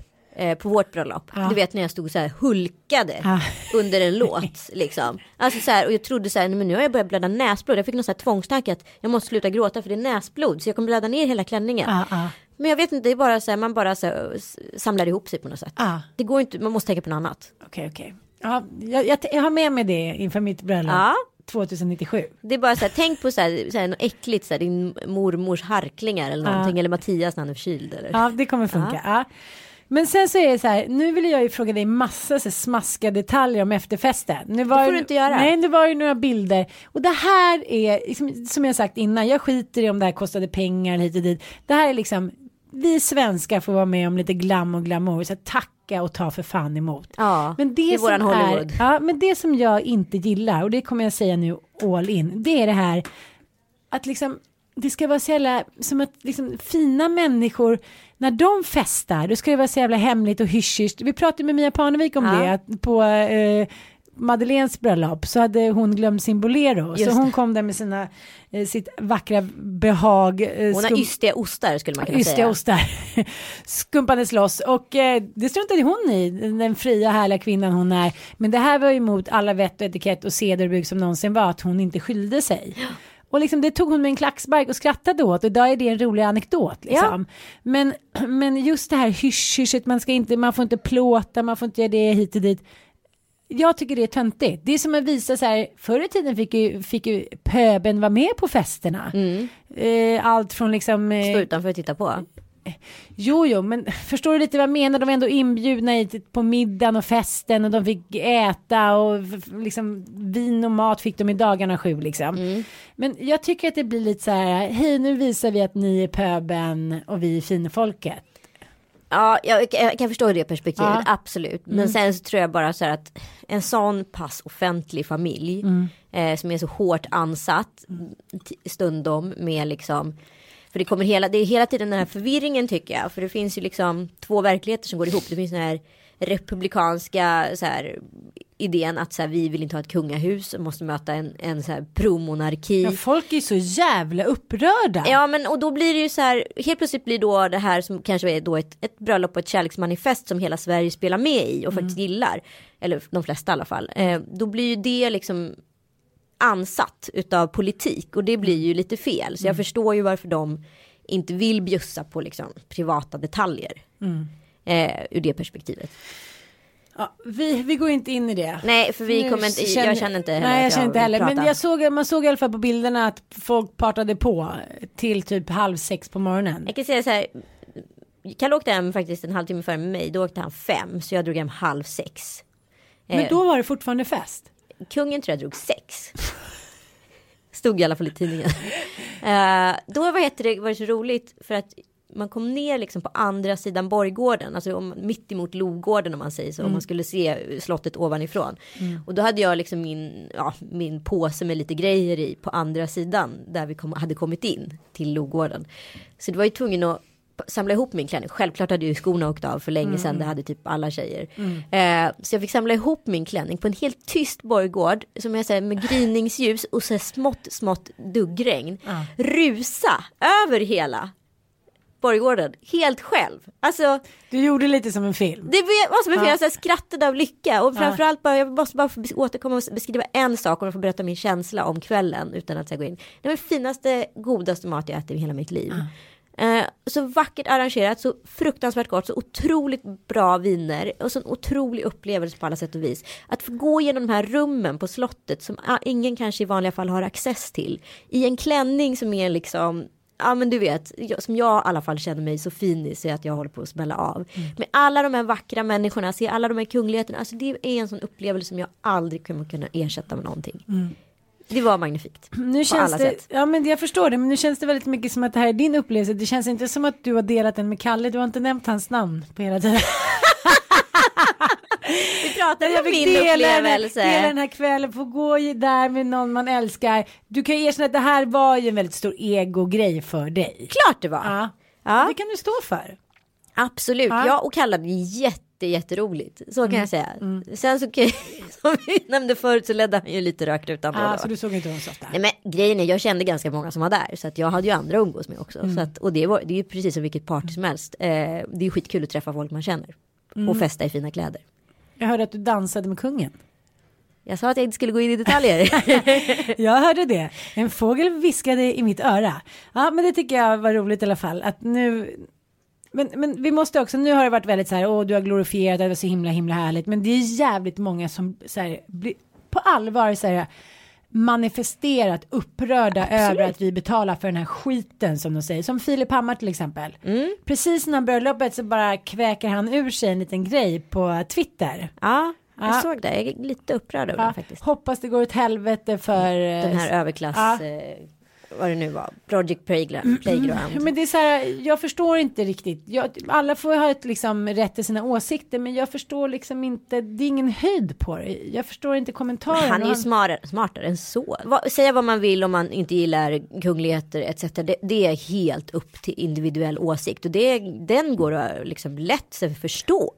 Speaker 3: eh, på vårt bröllop.
Speaker 2: Ja.
Speaker 3: Du vet när jag stod så här hulkade
Speaker 2: Ja.
Speaker 3: under en låt liksom. Alltså så här och jag trodde så här, men nu har jag börjat blöda näsblod. Jag fick någon så här tvångstanke att jag måste sluta gråta för det är näsblod så jag kommer blöda ner hela klänningen.
Speaker 2: Ja, ja,
Speaker 3: Men jag vet inte, det är bara så här, man bara så här, samlar ihop sig på något sätt.
Speaker 2: ja.
Speaker 3: Det går inte, man måste tänka på något annat.
Speaker 2: Okej, okej. Ja, jag, jag, har med mig det inför mitt bröllop
Speaker 3: Ja.
Speaker 2: 2097.
Speaker 3: Det är bara så här, tänk på så här, så här något äckligt, så här, din mormors harklingar eller någonting. Eller Mattias när han är förkyld. Eller?
Speaker 2: Ja, det kommer funka. Ja. Men sen så är det så här, nu vill jag ju fråga dig massa så smaskiga detaljer om efterfesten. Nu var
Speaker 3: Det får
Speaker 2: ju-
Speaker 3: du inte göra.
Speaker 2: Nej, det var ju några bilder. Och det här är, liksom, som jag sagt innan, jag skiter i om det här kostade pengar hit och dit. Det här är liksom, vi svenskar får vara med om lite glam och glamour, så tacka och ta för fan emot.
Speaker 3: Ja,
Speaker 2: Men det,
Speaker 3: det är
Speaker 2: som
Speaker 3: våran
Speaker 2: är,
Speaker 3: Hollywood.
Speaker 2: ja, men det som jag inte gillar, och det kommer jag säga nu all in, det är det här att liksom det ska vara så jävla, som att liksom fina människor, när de festar, då ska det vara så jävla hemligt och hysch Vi pratade med Mia Parnevik om
Speaker 3: Ja.
Speaker 2: det, på eh, Madeleines bröllop så hade hon glömt sin bolero.
Speaker 3: Just
Speaker 2: så hon
Speaker 3: det.
Speaker 2: kom där med sina, eh, sitt vackra behag. Eh,
Speaker 3: Hon har ystiga ostar skulle man kunna
Speaker 2: Ystiga
Speaker 3: säga.
Speaker 2: ostar. Skumpades loss. Och eh, det struntade hon i, den fria härliga kvinnan hon är. Men det här var ju emot alla vett och etikett och seder och bruk som någonsin var, att hon inte skylde sig. Och liksom det tog hon med en klackspark och skrattade åt och idag är det en rolig anekdot. Liksom. Men, men just det här hysch-hyschet, man, ska inte, man får inte plåta, man får inte göra det hit och dit. Jag tycker det är töntigt. Det är som att visa så här, förr i tiden fick ju, fick ju pöben vara med på festerna. Eh, allt från liksom... eh,
Speaker 3: Stå utanför och titta på.
Speaker 2: Jo, jo, men förstår du lite vad jag menar? De var ändå inbjudna i- på middagen och festen och de fick äta och liksom vin och mat fick de i dagarna sju liksom. Men jag tycker att det blir lite så här, hej nu visar vi att ni är pöben och vi är finfolket.
Speaker 3: Ja, jag, jag kan förstå det perspektivet,
Speaker 2: Ja.
Speaker 3: absolut. Men sen så tror jag bara så här att en sån pass offentlig familj eh, som är så hårt ansatt t- stundom med liksom för det kommer hela, det är hela tiden den här förvirringen tycker jag. För det finns ju liksom två verkligheter som går ihop. Det finns den här republikanska så här, idén att så här, vi vill inte ha ett kungahus och måste möta en, en så här promonarki.
Speaker 2: Ja, folk är så jävla upprörda.
Speaker 3: Ja men och då blir det ju så här, helt plötsligt blir då det här som kanske är då ett, ett bröllop och ett kärleksmanifest som hela Sverige spelar med i och faktiskt gillar. Eller de flesta i alla fall. Eh, då blir ju det liksom ansatt utav politik och det blir ju lite fel. Så jag förstår ju varför de inte vill bjussa på liksom privata detaljer. Eh, ur det perspektivet.
Speaker 2: Ja, vi, vi går inte in i det.
Speaker 3: Nej för vi
Speaker 2: Nu
Speaker 3: kommer inte, jag känner inte heller
Speaker 2: Nej jag känner inte heller. Men jag såg, man såg i alla fall på bilderna att folk partade på till typ halv sex på morgonen.
Speaker 3: Jag kan säga så här. Kalle åkte hem faktiskt en halvtimme före mig. Då åkte han fem. Så jag drog hem halv sex.
Speaker 2: Men
Speaker 3: Eh,
Speaker 2: då var det fortfarande fest.
Speaker 3: Kungen tror jag drog sex. Stod i alla fall i tidningen. Eh, då vad heter det, var det så roligt för att man kom ner liksom på andra sidan borggården, alltså om, mitt emot Lovgården om man säger så, om man skulle se slottet ovanifrån. Och då hade jag liksom min, ja, min påse med lite grejer i på andra sidan där vi kom, hade kommit in till Lovgården. Så det var ju tvungen att samla ihop min klänning. Självklart hade ju skorna åkt av för länge sedan. Det hade typ alla tjejer. Eh, så jag fick samla ihop min klänning på en helt tyst borggård. Som jag säger med gryningsljus och så smått, smått duggregn. Rusa över hela borggården. Helt själv. Alltså
Speaker 2: Du gjorde lite som en film.
Speaker 3: det var som en
Speaker 2: Ja.
Speaker 3: film, jag skrattade av lycka och framförallt bara, jag måste bara få återkomma och beskriva en sak och jag får berätta min känsla om kvällen utan att jag går in. Det var den finaste, godaste mat jag ätit i hela mitt liv. Eh, så vackert arrangerat, så fruktansvärt gott, så otroligt bra viner och så en otrolig upplevelse på alla sätt och vis. Att få gå igenom de här rummen på slottet som ah, ingen kanske i vanliga fall har access till. I en klänning som är liksom Ja men du vet, som jag i alla fall känner mig så fin i så att jag håller på att smälla av. Med alla de här vackra människorna, se alla de här kungligheterna, alltså det är en sån upplevelse som jag aldrig kommer kunna ersätta med någonting. Det var magnifikt.
Speaker 2: Nu känns det,
Speaker 3: sätt.
Speaker 2: ja men jag förstår det, men nu känns det väldigt mycket som att det här är din upplevelse. Det känns inte som att du har delat den med Kalle, du har inte nämnt hans namn på hela tiden.
Speaker 3: Vi pratar om min
Speaker 2: dela,
Speaker 3: upplevelse.
Speaker 2: dela den här kvällen, få gå där med någon man älskar. Du kan ju erkänna att det här var ju en väldigt stor ego-grej för dig.
Speaker 3: Klart det var.
Speaker 2: Ja.
Speaker 3: Ja.
Speaker 2: Det kan du stå för.
Speaker 3: Absolut,
Speaker 2: Ja.
Speaker 3: jag och Kalle hade jätte jätteroligt. Så kan jag säga. Sen så, som vi nämnde förut så ledde han ju lite rökt.
Speaker 2: Ja,
Speaker 3: då.
Speaker 2: så du såg inte honom så ofta.
Speaker 3: Nej men grejen är, jag kände ganska många som var där. Så att jag hade ju andra att umgås med också.
Speaker 2: Mm.
Speaker 3: Så att, och det, var, det är ju precis som vilket party som helst. Eh, det är ju skitkul att träffa folk man känner.
Speaker 2: Mm.
Speaker 3: Och festa i fina kläder.
Speaker 2: Jag hörde att du dansade med kungen.
Speaker 3: Jag sa att jag inte skulle gå in i detaljer.
Speaker 2: Jag hörde det. En fågel viskade i mitt öra. Ja, men det tycker jag var roligt i alla fall. Att nu... Men, men vi måste också, nu har det varit väldigt så här, åh du har glorifierat, det var så himla himla härligt. Men det är jävligt många som så här, blir, på allvar så här, manifesterat upprörda över att vi betalar för den här skiten som de säger. Som Filip Hammar till exempel. Precis innan bröllopet så bara kväker han ur sig en liten grej på Twitter.
Speaker 3: ja, jag
Speaker 2: Ja.
Speaker 3: såg det. Jag är lite upprörd över
Speaker 2: Ja,
Speaker 3: det faktiskt.
Speaker 2: hoppas det går åt helvete för eh,
Speaker 3: Den här överklass,
Speaker 2: Ja.
Speaker 3: eh, vad det nu var, Project Playground. Playground.
Speaker 2: Men det är så här, jag förstår inte riktigt. Jag, alla får ha ett liksom rätt till sina åsikter, men jag förstår liksom inte. Det är ingen höjd på det. Jag förstår inte kommentaren.
Speaker 3: Han är ju smartare, smartare än så. Vad, säga vad man vill om man inte gillar kungligheter etc. Det, det är helt upp till individuell åsikt och det, den går att liksom lätt sig förstå.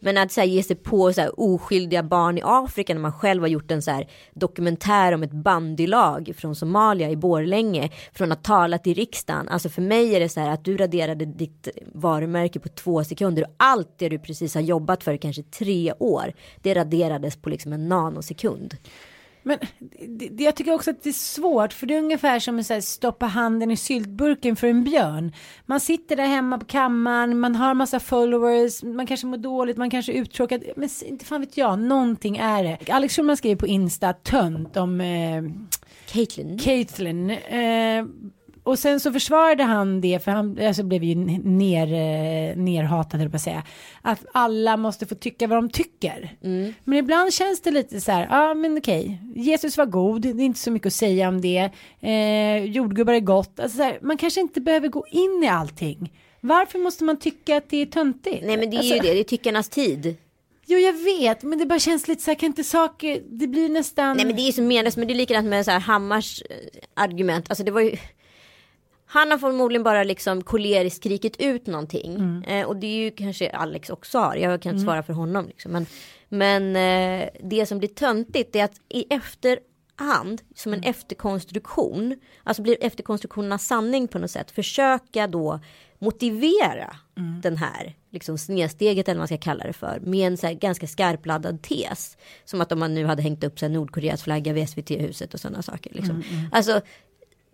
Speaker 3: Men att så här, ge sig på så här, oskyldiga barn i Afrika när man själv har gjort en så här, dokumentär om ett bandylag från Somalia i Borlänge från att tala till riksdagen. Alltså för mig är det så här att du raderade ditt varumärke på två sekunder och allt det du precis har jobbat för i kanske tre år det raderades på liksom en nanosekund.
Speaker 2: Men det, det, jag tycker också att det är svårt för det är ungefär som att stoppa handen i syltburken för en björn. Man sitter där hemma på kammaren, man har massa followers, man kanske mår dåligt, man kanske är uttråkad. Men inte fan vet jag, någonting är det. Alex Schulman skriver på Insta tönt om eh,
Speaker 3: Caitlyn.
Speaker 2: Caitlyn. Eh, och sen så försvarade han det, för han alltså, blev ju ner, eh, nerhatad, höll på att säga. Att alla måste få tycka vad de tycker. Men ibland känns det lite så här, ja ah, men okej, Jesus var god, det är inte så mycket att säga om det. Eh, jordgubbar är gott, alltså, så här, man kanske inte behöver gå in i allting. Varför måste man tycka att det är töntigt?
Speaker 3: Nej men det är
Speaker 2: Alltså,
Speaker 3: ju det, det är tyckarnas tid.
Speaker 2: Jo jag vet, men det bara känns lite så här, kan inte saker, det blir nästan...
Speaker 3: Nej men det är ju så menlöst, men det är likadant med så här Hammars eh, argument. Alltså det var ju han har förmodligen bara liksom koleriskt skrikit ut någonting. Eh, och det är ju kanske Alex också har. Jag kan inte svara för honom. Liksom. Men, men eh, det som blir töntigt är att i efterhand, som en efterkonstruktion, alltså blir efterkonstruktionernas sanning på något sätt, försöka då motivera den här liksom snedsteget eller vad man ska kalla det för med en så här ganska skarpladdad tes. Som att om man nu hade hängt upp här Nordkoreas flagga vid SVT-huset och sådana saker. Liksom. Alltså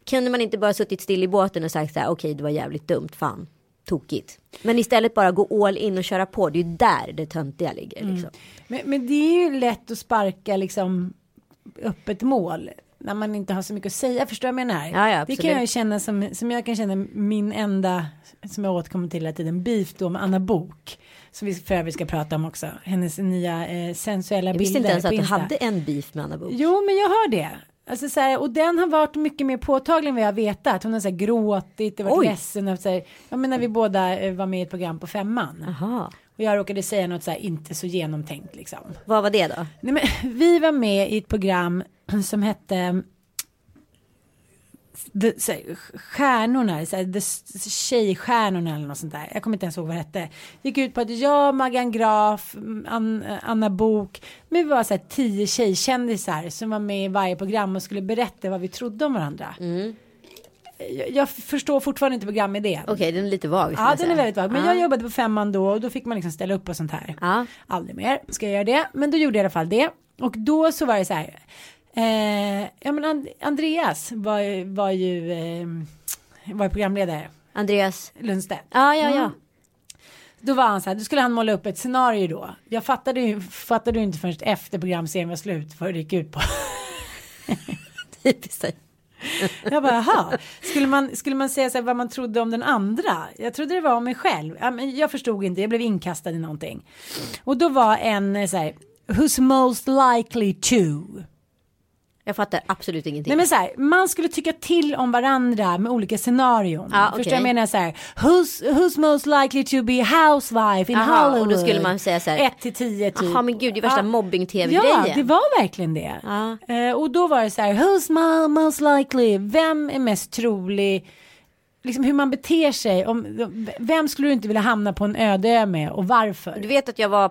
Speaker 3: kunde man inte bara suttit still i båten och sagt så här okej det var jävligt dumt, fan, tokigt. Men istället bara gå all in och köra på, det är ju där det töntiga ligger. Liksom.
Speaker 2: Men, men det är ju lätt att sparka liksom öppet mål när man inte har så mycket att säga, förstår jag jag menar?
Speaker 3: Ja, ja,
Speaker 2: det kan jag ju känna som, som jag kan känna min enda, som jag återkommer till hela tiden, beef då med Anna Bok. Som vi för övrigt ska prata om också, hennes nya eh, sensuella
Speaker 3: Jag
Speaker 2: bilder
Speaker 3: visste inte ens att du hade en beef med Anna Book.
Speaker 2: Jo, men jag hör det. Alltså så här, och den har varit mycket mer påtaglig än vad jag vetat. Hon har så här gråtit och varit
Speaker 3: Oj.
Speaker 2: ledsen. Och så här, jag menar vi båda eh, var med i ett program på femman.
Speaker 3: Jaha,
Speaker 2: Och jag råkade säga något så här inte så genomtänkt liksom.
Speaker 3: vad var det då?
Speaker 2: Nej, men, vi var med i ett program som hette the, så här, stjärnorna, så här, the tjejstjärnorna eller något sånt där. Jag kommer inte ens ihåg vad det hette. Gick ut på att jag, Maggan Graf, An, Anna Bok, men vi var så här tio tjejkändisar som var med i varje program och skulle berätta vad vi trodde om varandra. Jag, jag förstår fortfarande inte programidén.
Speaker 3: Okej, den är lite vag.
Speaker 2: Ja, den är väldigt vag. Men jag jobbade på femman då och då fick man liksom ställa upp och sånt här.
Speaker 3: Ja.
Speaker 2: Aldrig mer ska jag göra det. Men då gjorde jag i alla fall det. Och då så var det så här. Eh, ja men And- Andreas var, var ju eh, var programledare.
Speaker 3: Andreas.
Speaker 2: Lundstedt.
Speaker 3: Ja, ja, ja.
Speaker 2: Då var han så här, då skulle han måla upp ett scenario då. Jag fattade ju, fattade ju inte först efter programserien var slut vad det gick ut på.
Speaker 3: Typiskt dig.
Speaker 2: Jag bara, jaha, skulle man, skulle man säga så här vad man trodde om den andra? Jag trodde det var om mig själv. Jag förstod inte, jag blev inkastad i någonting. Och då var en eh, så här, who's most likely to?
Speaker 3: Jag fattar absolut ingenting.
Speaker 2: Nej men så här, man skulle tycka till om varandra med olika scenarion.
Speaker 3: Ja,
Speaker 2: Förstår
Speaker 3: okej.
Speaker 2: jag menar så här, who's, who's most likely to be housewife in
Speaker 3: Aha, och
Speaker 2: Hollywood?
Speaker 3: då skulle man säga så här,
Speaker 2: 1 till 10 typ.
Speaker 3: Jaha men gud det är värsta
Speaker 2: Ja.
Speaker 3: mobbing-tv-grejen.
Speaker 2: Ja, det var verkligen det.
Speaker 3: Ja.
Speaker 2: Eh, och då var det så här, who's mo- most likely? Vem är mest trolig? Liksom hur man beter sig. Om, vem skulle du inte vilja hamna på en öde ö med och varför?
Speaker 3: Du vet att jag var,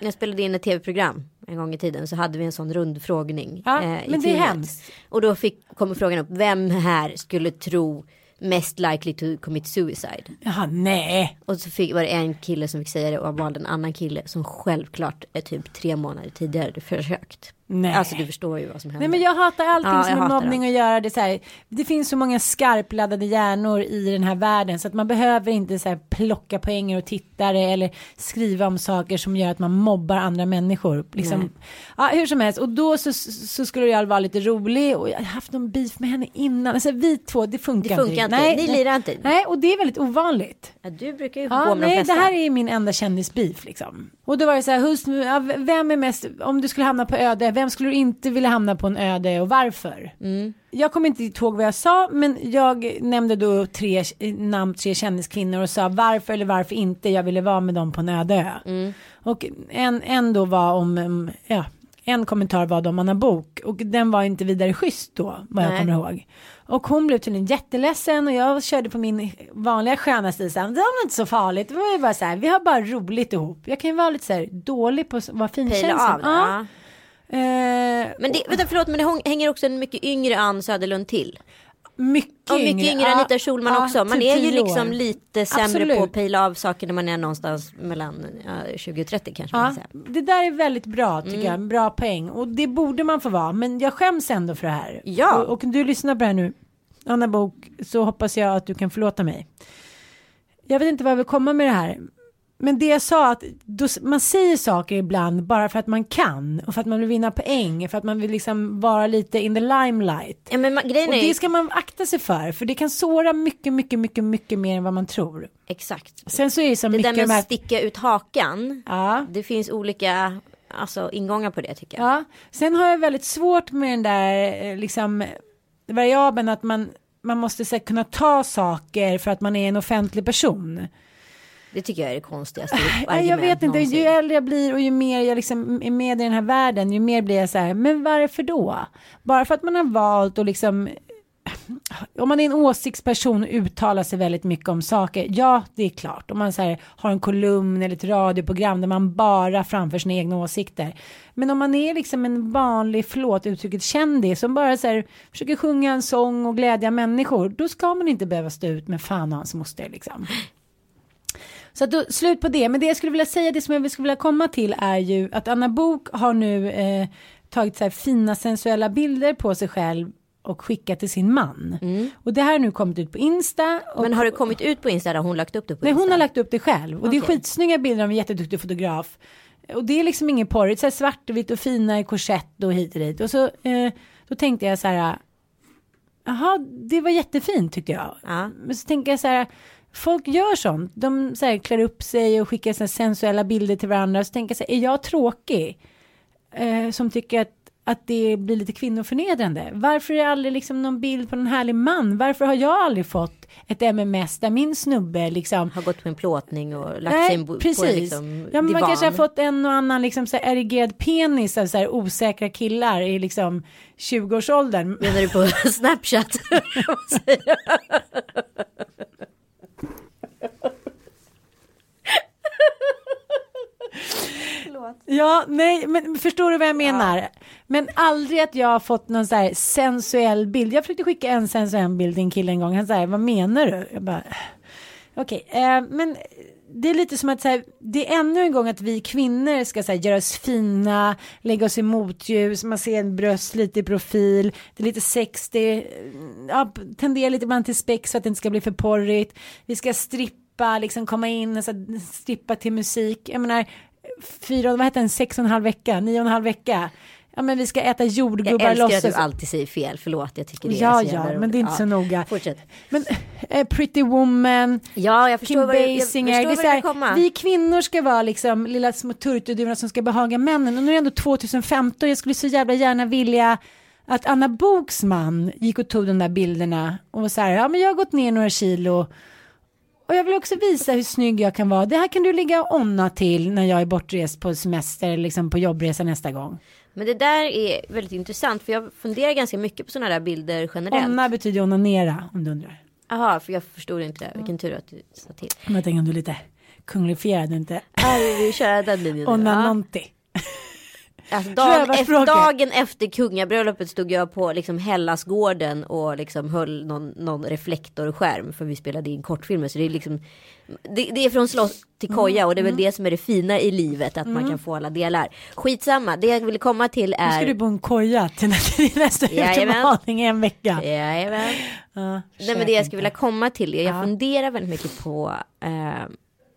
Speaker 3: jag spelade in ett tv-program en gång i tiden så hade vi en sån rundfrågning.
Speaker 2: Ja,
Speaker 3: eh,
Speaker 2: men det är hemskt.
Speaker 3: Och då fick, kom frågan upp, vem här skulle tro mest likely to commit suicide?
Speaker 2: Jaha, nej.
Speaker 3: Och så fick, var det en kille som fick säga det och valde en annan kille som självklart är typ tre månader tidigare försökt.
Speaker 2: Nej.
Speaker 3: Alltså du förstår ju vad som händer.
Speaker 2: Nej men jag hatar allting
Speaker 3: Ja,
Speaker 2: som
Speaker 3: hatar
Speaker 2: mobbning
Speaker 3: allt.
Speaker 2: att göra. Det, så här, det finns så många skarpladdade hjärnor i den här världen så att man behöver inte så här, plocka poänger och tittare eller skriva om saker som gör att man mobbar andra människor. Liksom. Ja, hur som helst och då så, så skulle jag vara lite rolig och jag har haft någon beef med henne innan. Alltså vi två, det funkar
Speaker 3: Det funkar inte. Ni lirar inte.
Speaker 2: Nej och det är väldigt ovanligt.
Speaker 3: Ja, du brukar ju
Speaker 2: Ja,
Speaker 3: gå med de
Speaker 2: nej,
Speaker 3: flesta.
Speaker 2: det här är min enda kändisbeef liksom. Och då var det så här, hus, vem är mest, om du skulle hamna på öde, vem skulle du inte vilja hamna på en öde och varför?
Speaker 3: Mm.
Speaker 2: Jag kommer inte ihåg vad jag sa, men jag nämnde då tre namn, tre kändiskvinnor och sa varför eller varför inte jag ville vara med dem på en öde ö.
Speaker 3: Mm.
Speaker 2: Och en, en då var om, ja, en kommentar var då om Anna Bok och den var inte vidare schysst då, vad jag
Speaker 3: Nej.
Speaker 2: kommer ihåg. Och hon blev tydligen jätteledsen och jag körde på min vanliga sköna stil så här, det var inte så farligt, det var bara så här, vi har bara roligt ihop. Jag kan ju vara lite så här dålig på
Speaker 3: Pejla
Speaker 2: finkänslig.
Speaker 3: ja.
Speaker 2: Eh,
Speaker 3: Men det, vänta förlåt men det häng- hänger också en mycket yngre Ann Söderlund till.
Speaker 2: Mycket,
Speaker 3: Och mycket yngre
Speaker 2: Ja,
Speaker 3: Anita Schulman
Speaker 2: ja,
Speaker 3: också. Man
Speaker 2: typ
Speaker 3: är ju
Speaker 2: 10
Speaker 3: liksom
Speaker 2: år.
Speaker 3: lite sämre
Speaker 2: Absolut.
Speaker 3: på att pejla av saker när man är någonstans mellan ja, 20 och 30 kanske. man
Speaker 2: Ja,
Speaker 3: kan säga.
Speaker 2: det där är väldigt bra tycker
Speaker 3: Mm.
Speaker 2: jag, bra poäng. Och det borde man få vara, men jag skäms ändå för det här.
Speaker 3: Ja.
Speaker 2: Och, och du lyssnar på det här nu, Anna Bok, så hoppas jag att du kan förlåta mig. Jag vet inte vad jag vill komma med det här. Men det jag sa att då, man säger saker ibland bara för att man kan och för att man vill vinna poäng, för att man vill liksom vara lite in the limelight.
Speaker 3: Ja, men ma- grejen
Speaker 2: Och
Speaker 3: är
Speaker 2: det ska man akta sig för, för det kan såra mycket, mycket, mycket, mycket mer än vad man tror.
Speaker 3: exakt.
Speaker 2: Sen så är det så
Speaker 3: Det där med
Speaker 2: här...
Speaker 3: att sticka ut hakan.
Speaker 2: Ja.
Speaker 3: Det finns olika alltså, ingångar på det tycker jag.
Speaker 2: Ja, sen har jag väldigt svårt med den där eh, liksom variabeln att man, man måste här, kunna ta saker för att man är en offentlig person.
Speaker 3: Det tycker jag är det konstigaste
Speaker 2: Nej, jag vet inte,
Speaker 3: någonsin.
Speaker 2: ju äldre jag blir och ju mer jag liksom är med i den här världen, ju mer blir jag så här, men varför då? Bara för att man har valt och liksom om man är en åsiktsperson och uttalar sig väldigt mycket om saker, ja det är klart. Om man så här, har en kolumn eller ett radioprogram där man bara framför sina egna åsikter. Men om man är liksom en vanlig, förlåt uttrycket, kändis som bara så här, försöker sjunga en sång och glädja människor, då ska man inte behöva stå ut med fan och hans moster liksom. Så att då, slut på det. Men det jag skulle vilja säga, det som jag skulle vilja komma till är ju att Anna Bok har nu eh, tagit så här fina sensuella bilder på sig själv och skickat till sin man. Och det här har nu kommit ut på Insta.
Speaker 3: Men har det kommit ut på Insta? Har hon lagt upp det på
Speaker 2: Nej,
Speaker 3: Insta?
Speaker 2: hon har lagt upp det själv. Och det är skitsnygga bilder av en jätteduktig fotograf. Och det är liksom ingen porrigt, så här svartvitt och fina i korsett och hit och dit. Och så eh, då tänkte jag så här, jaha, det var jättefint tyckte jag.
Speaker 3: Ja.
Speaker 2: Men så tänker jag så här, folk gör sånt. De så här, klär upp sig och skickar så sensuella bilder till varandra. Så tänker här, är jag tråkig? Eh, som tycker att att det blir lite kvinnoförnedrande. Varför är det aldrig liksom någon bild på en härlig man? Varför har jag aldrig fått ett MMS där min snubbe liksom
Speaker 3: Har gått på en plåtning och lagt sig bo-
Speaker 2: precis.
Speaker 3: på en liksom
Speaker 2: ja, men man
Speaker 3: divan.
Speaker 2: kanske har fått en och annan liksom så erigerad penis av så här osäkra killar i liksom 20-årsåldern.
Speaker 3: Menar du på Snapchat?
Speaker 2: Ja, nej, men förstår du vad jag menar? Men aldrig att jag har fått någon så här sensuell bild. Jag försökte skicka en sensuell bild till en kille en gång. Han sa, vad menar du? Jag bara, okej, eh, men det är lite som att så här, det är ännu en gång att vi kvinnor ska så här, göra oss fina, lägga oss i motljus, man ser en bröst lite i profil, det är lite sex, det ja, tenderar lite ibland till spex för att det inte ska bli för porrigt. Vi ska strippa, liksom komma in och så här, strippa till musik. Jag menar, fyra, vad heter den, sex och en halv vecka, nio och en halv vecka. Ja men vi ska äta
Speaker 3: Jag
Speaker 2: jordgubbar
Speaker 3: älskar att du alltid säger fel, förlåt jag tycker det är
Speaker 2: Ja,
Speaker 3: så jävla
Speaker 2: ja,
Speaker 3: roligt.
Speaker 2: men det är inte
Speaker 3: Ja,
Speaker 2: så noga.
Speaker 3: Fortsätt.
Speaker 2: Men eh, Pretty Woman,
Speaker 3: Ja, jag förstår
Speaker 2: Kim
Speaker 3: du, jag
Speaker 2: Basinger.
Speaker 3: förstår
Speaker 2: Det är så här, vi kvinnor ska vara liksom lilla små turturduror som ska behaga männen. Och nu är det ändå 2015. Jag skulle så jävla gärna vilja att Anna Boks man gick och tog de där bilderna och var så här, ja men jag har gått ner några kilo. Och jag vill också visa hur snygg jag kan vara. Det här kan du ligga och onna till när jag är bortrest på semester liksom på jobbresa nästa gång.
Speaker 3: Men det där är väldigt intressant för jag funderar ganska mycket på sådana där bilder generellt.
Speaker 2: Onna betyder onanera om du undrar.
Speaker 3: Jaha, för jag förstod inte det. Vilken tur att du sa till.
Speaker 2: Men jag tänker om du är lite och inte
Speaker 3: Ja, vi kör den linjen nu. Ja. Alltså, dag, efter, dagen efter kungabröllopet stod jag på liksom Hellasgården och liksom höll någon, någon reflektorskärm för vi spelade in kortfilmer. Så det är liksom det, det är från slott till koja och det är
Speaker 2: Mm.
Speaker 3: väl det som är det fina i livet att man kan få alla delar. Skitsamma, det jag ville komma till
Speaker 2: Nu ska
Speaker 3: är
Speaker 2: du bo en koja till nä- till nästa utmaning i en vecka.
Speaker 3: Jajamän.
Speaker 2: Ja,
Speaker 3: Nej men det jag skulle vilja komma till är, jag
Speaker 2: Ja.
Speaker 3: funderar väldigt mycket på eh,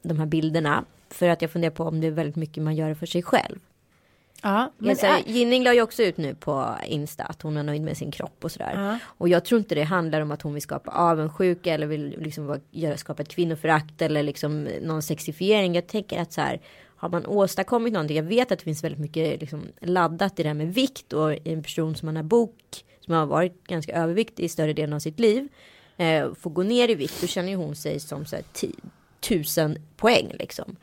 Speaker 3: de här bilderna. För att jag funderar på om det är väldigt mycket man gör för sig själv.
Speaker 2: Ja, men,
Speaker 3: Men,
Speaker 2: äh,
Speaker 3: Ginning la ju också ut nu på Insta att hon är nöjd med sin kropp och sådär.
Speaker 2: Ja.
Speaker 3: Och jag tror inte det handlar om att hon vill skapa avundsjuka eller vill liksom göra, skapa ett kvinnoförakt eller liksom någon sexifiering. Jag tänker att så här har man åstadkommit någonting. Jag vet att det finns väldigt mycket liksom laddat i det här med vikt och en person som man har bok som har varit ganska överviktig i större delen av sitt liv eh, får gå ner i vikt. Då känner ju hon sig som så här, tusen poäng liksom.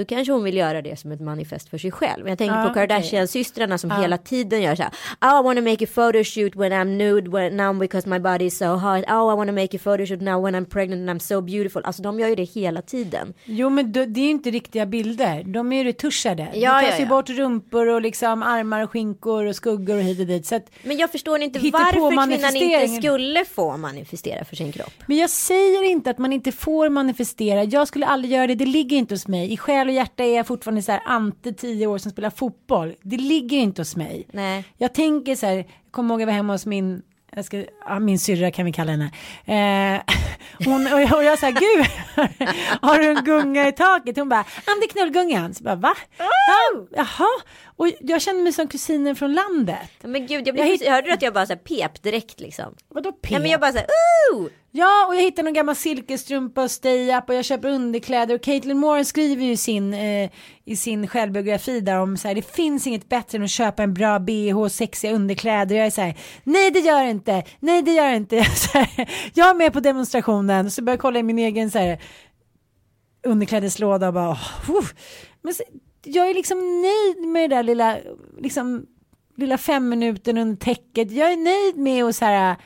Speaker 3: Då kanske hon vill göra det som ett manifest för sig själv. Jag tänker
Speaker 2: Ja,
Speaker 3: på Kardashian-systrarna som
Speaker 2: Ja.
Speaker 3: hela tiden gör så här. Oh, I want to make a photo shoot when I'm nude when, now because my body is so hot. Oh, I want to make a photo shoot now when I'm pregnant and I'm so beautiful. Alltså de gör ju det hela tiden.
Speaker 2: Jo men det är ju inte riktiga bilder. De är ju retuschade.
Speaker 3: Ja,
Speaker 2: det tas
Speaker 3: ja,
Speaker 2: ju
Speaker 3: ja.
Speaker 2: bort rumpor och liksom armar och skinkor och skuggor och hit och dit. Så att,
Speaker 3: Men jag förstår inte varför kvinnan inte skulle få manifestera för sin kropp.
Speaker 2: men jag säger inte att man inte får manifestera. Jag skulle aldrig göra det. Det ligger inte hos mig. I själ och hjärta är jag fortfarande så här ante tio år som spelar fotboll. Det ligger inte hos mig.
Speaker 3: Nej.
Speaker 2: Jag tänker så här, jag kommer ihåg jag var hemma hos min, jag ska, ja, min syrra kan vi kalla henne. Eh, hon, och jag, och jag sa, gud, har du en gunga i taket? Hon bara, ja det är knullgungan. Så bara, va? Ja, jaha, och jag kände mig som kusinen från landet.
Speaker 3: Men gud, jag
Speaker 2: Jag
Speaker 3: blev,
Speaker 2: hitt-
Speaker 3: hörde du att jag bara så här pep direkt liksom?
Speaker 2: Vadå P?
Speaker 3: Ja, men jag bara så här, ooh!
Speaker 2: Ja, och jag hittar någon gammal silkesstrumpa och stay-up och jag köper underkläder och Caitlin Moore skriver ju sin, eh, i sin självbiografi där om så här, det finns inget bättre än att köpa en bra bh och sexiga underkläder. Jag är så här, nej det gör det inte, nej det gör det inte. Så här, jag är med på demonstrationen så börjar jag kolla i min egen så här, underklädeslåda och bara, oh, men så, jag är liksom nöjd med det där lilla, liksom, lilla fem minuten under täcket. Jag är nöjd med att så här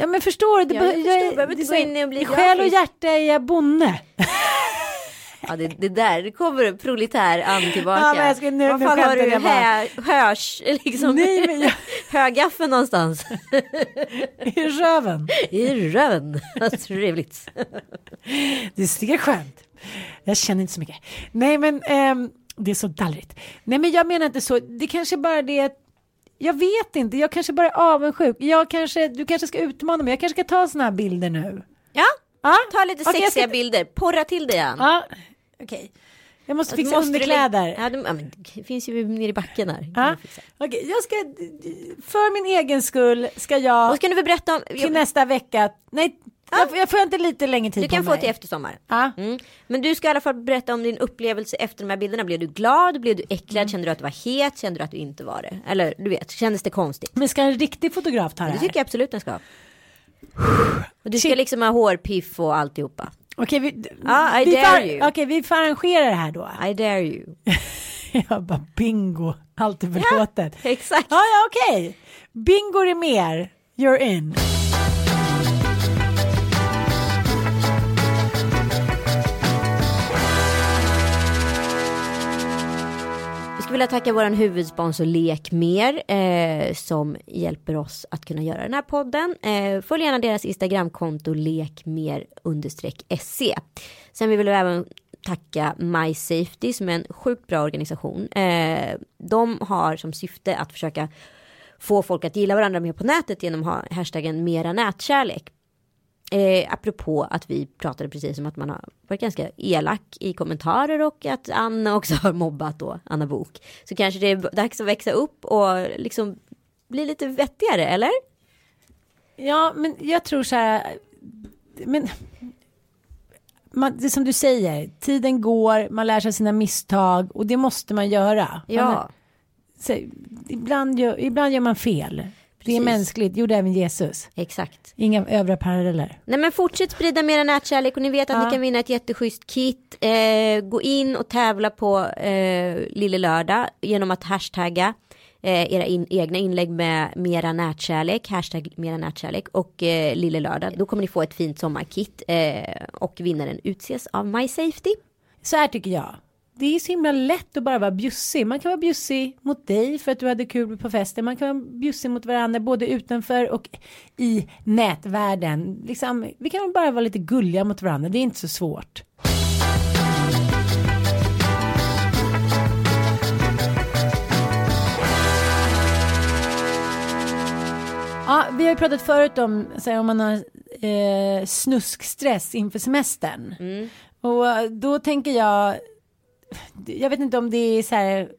Speaker 2: Ja men förstår du?
Speaker 3: Ja, jag förstår.
Speaker 2: är-
Speaker 3: Behöver inte gå in och bli
Speaker 2: I själ och hjärta är jag bonde.
Speaker 3: Ja det, det där, det kommer proletär an tillbaka.
Speaker 2: Ja, men jag ska- nu- nu
Speaker 3: fan har
Speaker 2: skämtade
Speaker 3: du
Speaker 2: jag
Speaker 3: hö, hörs, liksom,
Speaker 2: Nej, men jag-
Speaker 3: högaffeln någonstans?
Speaker 2: I röven.
Speaker 3: I röven. Vad trevligt.
Speaker 2: Det är skönt. Jag känner inte så mycket. Nej men ehm, det är så dallrigt. Nej men jag menar inte så. Det kanske bara det att jag vet inte. Jag kanske bara är avundsjuk. Jag kanske, du kanske ska utmana mig. Jag kanske ska ta såna här bilder nu.
Speaker 3: Ja,
Speaker 2: Ja,
Speaker 3: ta lite
Speaker 2: jag
Speaker 3: sexiga
Speaker 2: ska-
Speaker 3: bilder. Porra till det igen.
Speaker 2: Ja, okej. Jag måste fixa
Speaker 3: Måste
Speaker 2: underkläder.
Speaker 3: Ja, det, ja, men det finns ju nere i backen här.
Speaker 2: Ja.
Speaker 3: fixa.
Speaker 2: Okej, jag ska, för min egen skull ska jag
Speaker 3: Och så kan du berätta om...
Speaker 2: till nästa vecka, nej Jag, får- jag får inte lite längre tid
Speaker 3: Du kan
Speaker 2: på
Speaker 3: få
Speaker 2: mig.
Speaker 3: till efter sommar.
Speaker 2: Ja.
Speaker 3: Mm. Men du ska i alla fall berätta om din upplevelse efter de här bilderna. Blev du glad? Blev du äcklad?
Speaker 2: Mm.
Speaker 3: Kände du att du var het? Kände du att du inte var det? Eller du vet, kändes det konstigt?
Speaker 2: Men ska en riktig fotograf ta det
Speaker 3: Det
Speaker 2: här?
Speaker 3: tycker jag absolut den ska. Och du ska
Speaker 2: Shit.
Speaker 3: liksom ha hårpiff och alltihopa.
Speaker 2: Okej, vi,
Speaker 3: Ja, I
Speaker 2: vi,
Speaker 3: dare
Speaker 2: får,
Speaker 3: you.
Speaker 2: okej, vi får arrangera det här då.
Speaker 3: I dare you.
Speaker 2: Jag bara bingo, allt är förlåtet.
Speaker 3: Exakt.
Speaker 2: Ja, ja, okej. Bingo är mer, you're in.
Speaker 3: Vilja tacka vår huvudsponsor Lekmer eh, som hjälper oss att kunna göra den här podden. Eh, följ gärna deras Instagramkonto lekmer se. Sen vill vi även tacka MySafety som är en sjukt bra organisation. Eh, de har som syfte att försöka få folk att gilla varandra mer på nätet genom att ha hashtaggen mera nätkärlek. Eh, apropå att vi pratade precis om att man har varit ganska elak i kommentarer och att Anna också har mobbat då, Anna Bok. Så kanske det är dags att växa upp och liksom bli lite vettigare, eller?
Speaker 2: Ja, men jag tror så här. Men man, det är som du säger, tiden går, man lär sig sina misstag och det måste man göra.
Speaker 3: Ja.
Speaker 2: Man, så, ibland, gör, ibland gör man fel. Det är mänskligt, gjorde även Jesus.
Speaker 3: Exakt.
Speaker 2: Inga övriga paralleller.
Speaker 3: Nej men fortsätt sprida mera nätkärlek och ni vet att
Speaker 2: Ja.
Speaker 3: ni kan vinna ett jätteschysst kit. Eh, gå in och tävla på eh, Lille Lördag genom att hashtagga eh, era in, egna inlägg med mera nätkärlek, hashtag mera nätkärlek och eh, Lille Lördag. Då kommer ni få ett fint sommarkit eh, och vinnaren utses av My Safety.
Speaker 2: Så här tycker jag. Det är så himla lätt att bara vara bjussig. Man kan vara bjussig mot dig för att du hade kul på festen. Man kan vara bjussig mot varandra både utanför och i nätvärlden. Liksom, vi kan bara vara lite gulliga mot varandra. Det är inte så svårt. Ja, vi har ju pratat förut om så här, om man har eh, snuskstress inför semestern. Och eh, då tänker jag, jag vet inte om det är så här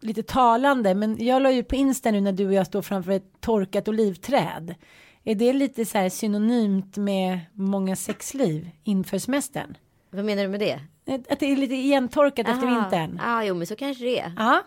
Speaker 2: lite talande, men jag la ju på Insta nu när du och jag står framför ett torkat olivträd. Är det lite så här synonymt med många sexliv inför semestern?
Speaker 3: Vad menar du med det?
Speaker 2: Att det är lite igentorkat efter
Speaker 3: Ah,
Speaker 2: vintern.
Speaker 3: Ja, jo men så kanske det är.
Speaker 2: Ja.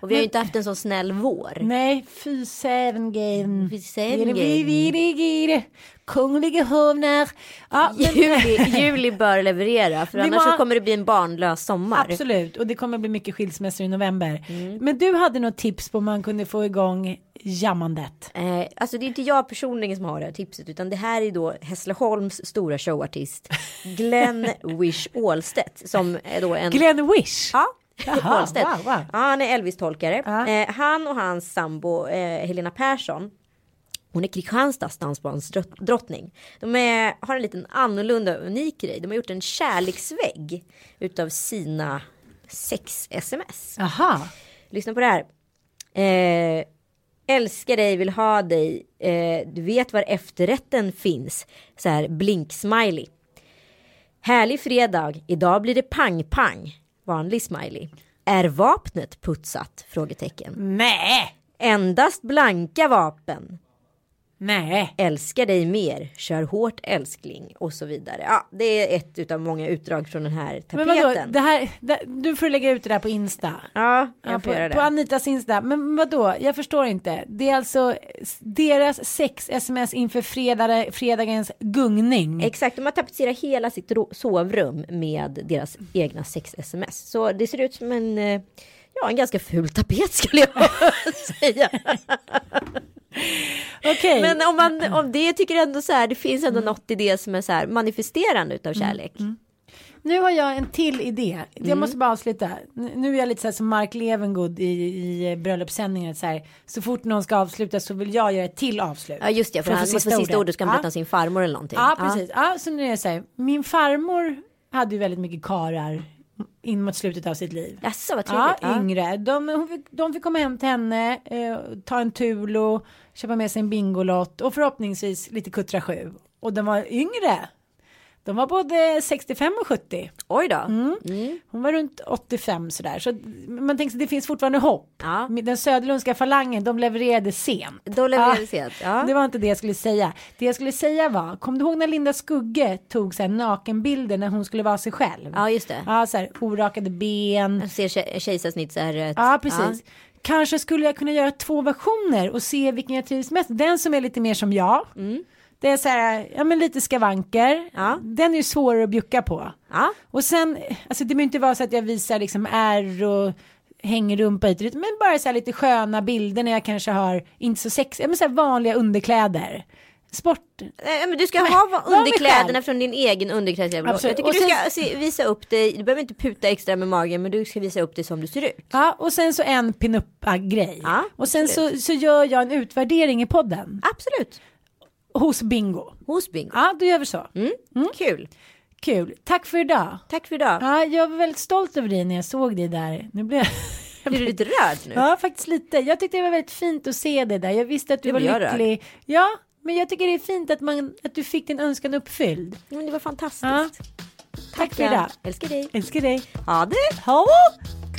Speaker 3: Och vi har ju inte haft en sån snäll vår.
Speaker 2: Nej, fy sävengen.
Speaker 3: Fy sävengen.
Speaker 2: Kungliga hovnar. Ja, men-
Speaker 3: Juli, juli bör leverera för annars
Speaker 2: må-
Speaker 3: så kommer det bli en barnlös sommar.
Speaker 2: Absolut, och det kommer bli mycket skilsmässor i november.
Speaker 3: Mm.
Speaker 2: Men du hade något tips på hur man kunde få igång jammandet.
Speaker 3: Eh, alltså det är inte jag personligen som har det här tipset utan det här är då Hässleholms stora showartist Glenn Wish Ålstedt som är då en
Speaker 2: Glenn Wish.
Speaker 3: Ja,
Speaker 2: Jaha, wow, wow.
Speaker 3: Ja, han är Elvis-tolkare.
Speaker 2: Ja.
Speaker 3: Eh, han och hans sambo eh, Helena Persson hon är Kristianstads dansbandsdrottning. De är, har en liten annorlunda unik grej. De har gjort en kärleksvägg utav sina sex sms.
Speaker 2: Aha.
Speaker 3: Lyssna på det här. Eh, älskar dig, vill ha dig. Eh, du vet var efterrätten finns. Så här blink-smiley. Härlig fredag. Idag blir det pang-pang. Vanlig smiley. Är vapnet putsat? Frågetecken.
Speaker 2: Nej,
Speaker 3: Endast blanka vapen.
Speaker 2: Nej.
Speaker 3: Älskar dig mer. Kör hårt älskling. Och så vidare. Ja, det är ett utav många utdrag från den här
Speaker 2: Men
Speaker 3: tapeten.
Speaker 2: vadå, det här, det, du får lägga ut det där på Insta.
Speaker 3: Ja, jag
Speaker 2: Ja,
Speaker 3: får
Speaker 2: på,
Speaker 3: göra det.
Speaker 2: på Anitas Insta. Men vadå, jag förstår inte. Det är alltså deras sex sms inför fredag, fredagens gungning.
Speaker 3: Exakt, de har tapetserat hela sitt sovrum med deras egna sex-sms. Så det ser ut som en, eh, ja, en ganska ful tapet skulle jag säga.
Speaker 2: Okej.
Speaker 3: Men om, man, om det tycker ändå så här, det finns ändå något i det som är så här manifesterande utav kärlek.
Speaker 2: Nu har jag en till idé. Jag
Speaker 3: Mm.
Speaker 2: måste bara avsluta. Nu är jag lite så här som Mark Levengood i, i bröllopssändningen. Så, här, så fort någon ska avsluta så vill jag göra ett till avslut.
Speaker 3: Ja just det, för
Speaker 2: att
Speaker 3: han måste få sista ordet ska han
Speaker 2: Ja.
Speaker 3: berätta om sin farmor eller någonting.
Speaker 2: Ja, precis. Ja, så nu är det så här. Min farmor hade ju väldigt mycket karar in mot slutet av sitt liv.
Speaker 3: Jaså vad
Speaker 2: Ja,
Speaker 3: trevligt. Ja,
Speaker 2: yngre. De, de fick komma hem till henne, eh, ta en Tulo, köpa med sig en Bingolott och förhoppningsvis lite Kuttra 7. Och de var yngre. De var både 65 och 70.
Speaker 3: Oj då.
Speaker 2: Mm. Hon var runt 85 sådär. Så man tänker att det finns fortfarande hopp.
Speaker 3: Ja.
Speaker 2: Den Söderlundska falangen, de levererade sent.
Speaker 3: Då levererade
Speaker 2: Ja.
Speaker 3: sent. Ja.
Speaker 2: Det var inte det jag skulle säga. Det jag skulle säga var, kom du ihåg när Linda Skugge tog så här nakenbilder när hon skulle vara sig själv?
Speaker 3: ja, just det.
Speaker 2: Ja, så här orakade ben.
Speaker 3: Ser ke- kejsarsnittsärret.
Speaker 2: Ja, precis. Kanske skulle jag kunna göra två versioner och se vilken jag trivs mest. Den som är lite mer som jag. Det är så här, ja men lite skavanker.
Speaker 3: Mm. Ja.
Speaker 2: Den är ju svårare att bjucka på.
Speaker 3: Ja.
Speaker 2: Och sen, alltså det behöver inte vara så att jag visar liksom ärr och hänger rumpa hit men bara så här lite sköna bilder när jag kanske har inte så sexiga, men så här vanliga underkläder. Sport.
Speaker 3: Nej, men du ska
Speaker 2: Men,
Speaker 3: ha underkläderna från din egen underklädesgarderob. Jag tycker
Speaker 2: Och
Speaker 3: du
Speaker 2: sen-
Speaker 3: ska se, visa upp dig. Du behöver inte puta extra med magen men du ska visa upp dig som du ser ut.
Speaker 2: Ja, och sen så en pinup-grej.
Speaker 3: Ja,
Speaker 2: och sen så, så gör jag en utvärdering i podden
Speaker 3: Absolut.
Speaker 2: hos Bingo.
Speaker 3: Hos Bingo.
Speaker 2: Ja, då gör vi så.
Speaker 3: Mm. Kul.
Speaker 2: Kul. Tack för idag.
Speaker 3: Tack för idag.
Speaker 2: Ja, jag var väldigt stolt över dig när jag såg dig där. Nu blev jag...
Speaker 3: Blir du lite rörd nu?
Speaker 2: Ja, faktiskt lite. Jag tyckte det var väldigt fint att se dig där. Jag visste att du
Speaker 3: Det
Speaker 2: var lycklig. Ja, men jag tycker det är fint att, man, att du fick din önskan uppfylld.
Speaker 3: Men det var fantastiskt.
Speaker 2: Ja. Tack för idag.
Speaker 3: Älskar dig.
Speaker 2: Älskar dig.
Speaker 3: Ha det.
Speaker 2: Hallå!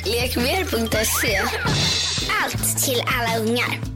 Speaker 1: Lekmer.se Allt till alla ungar.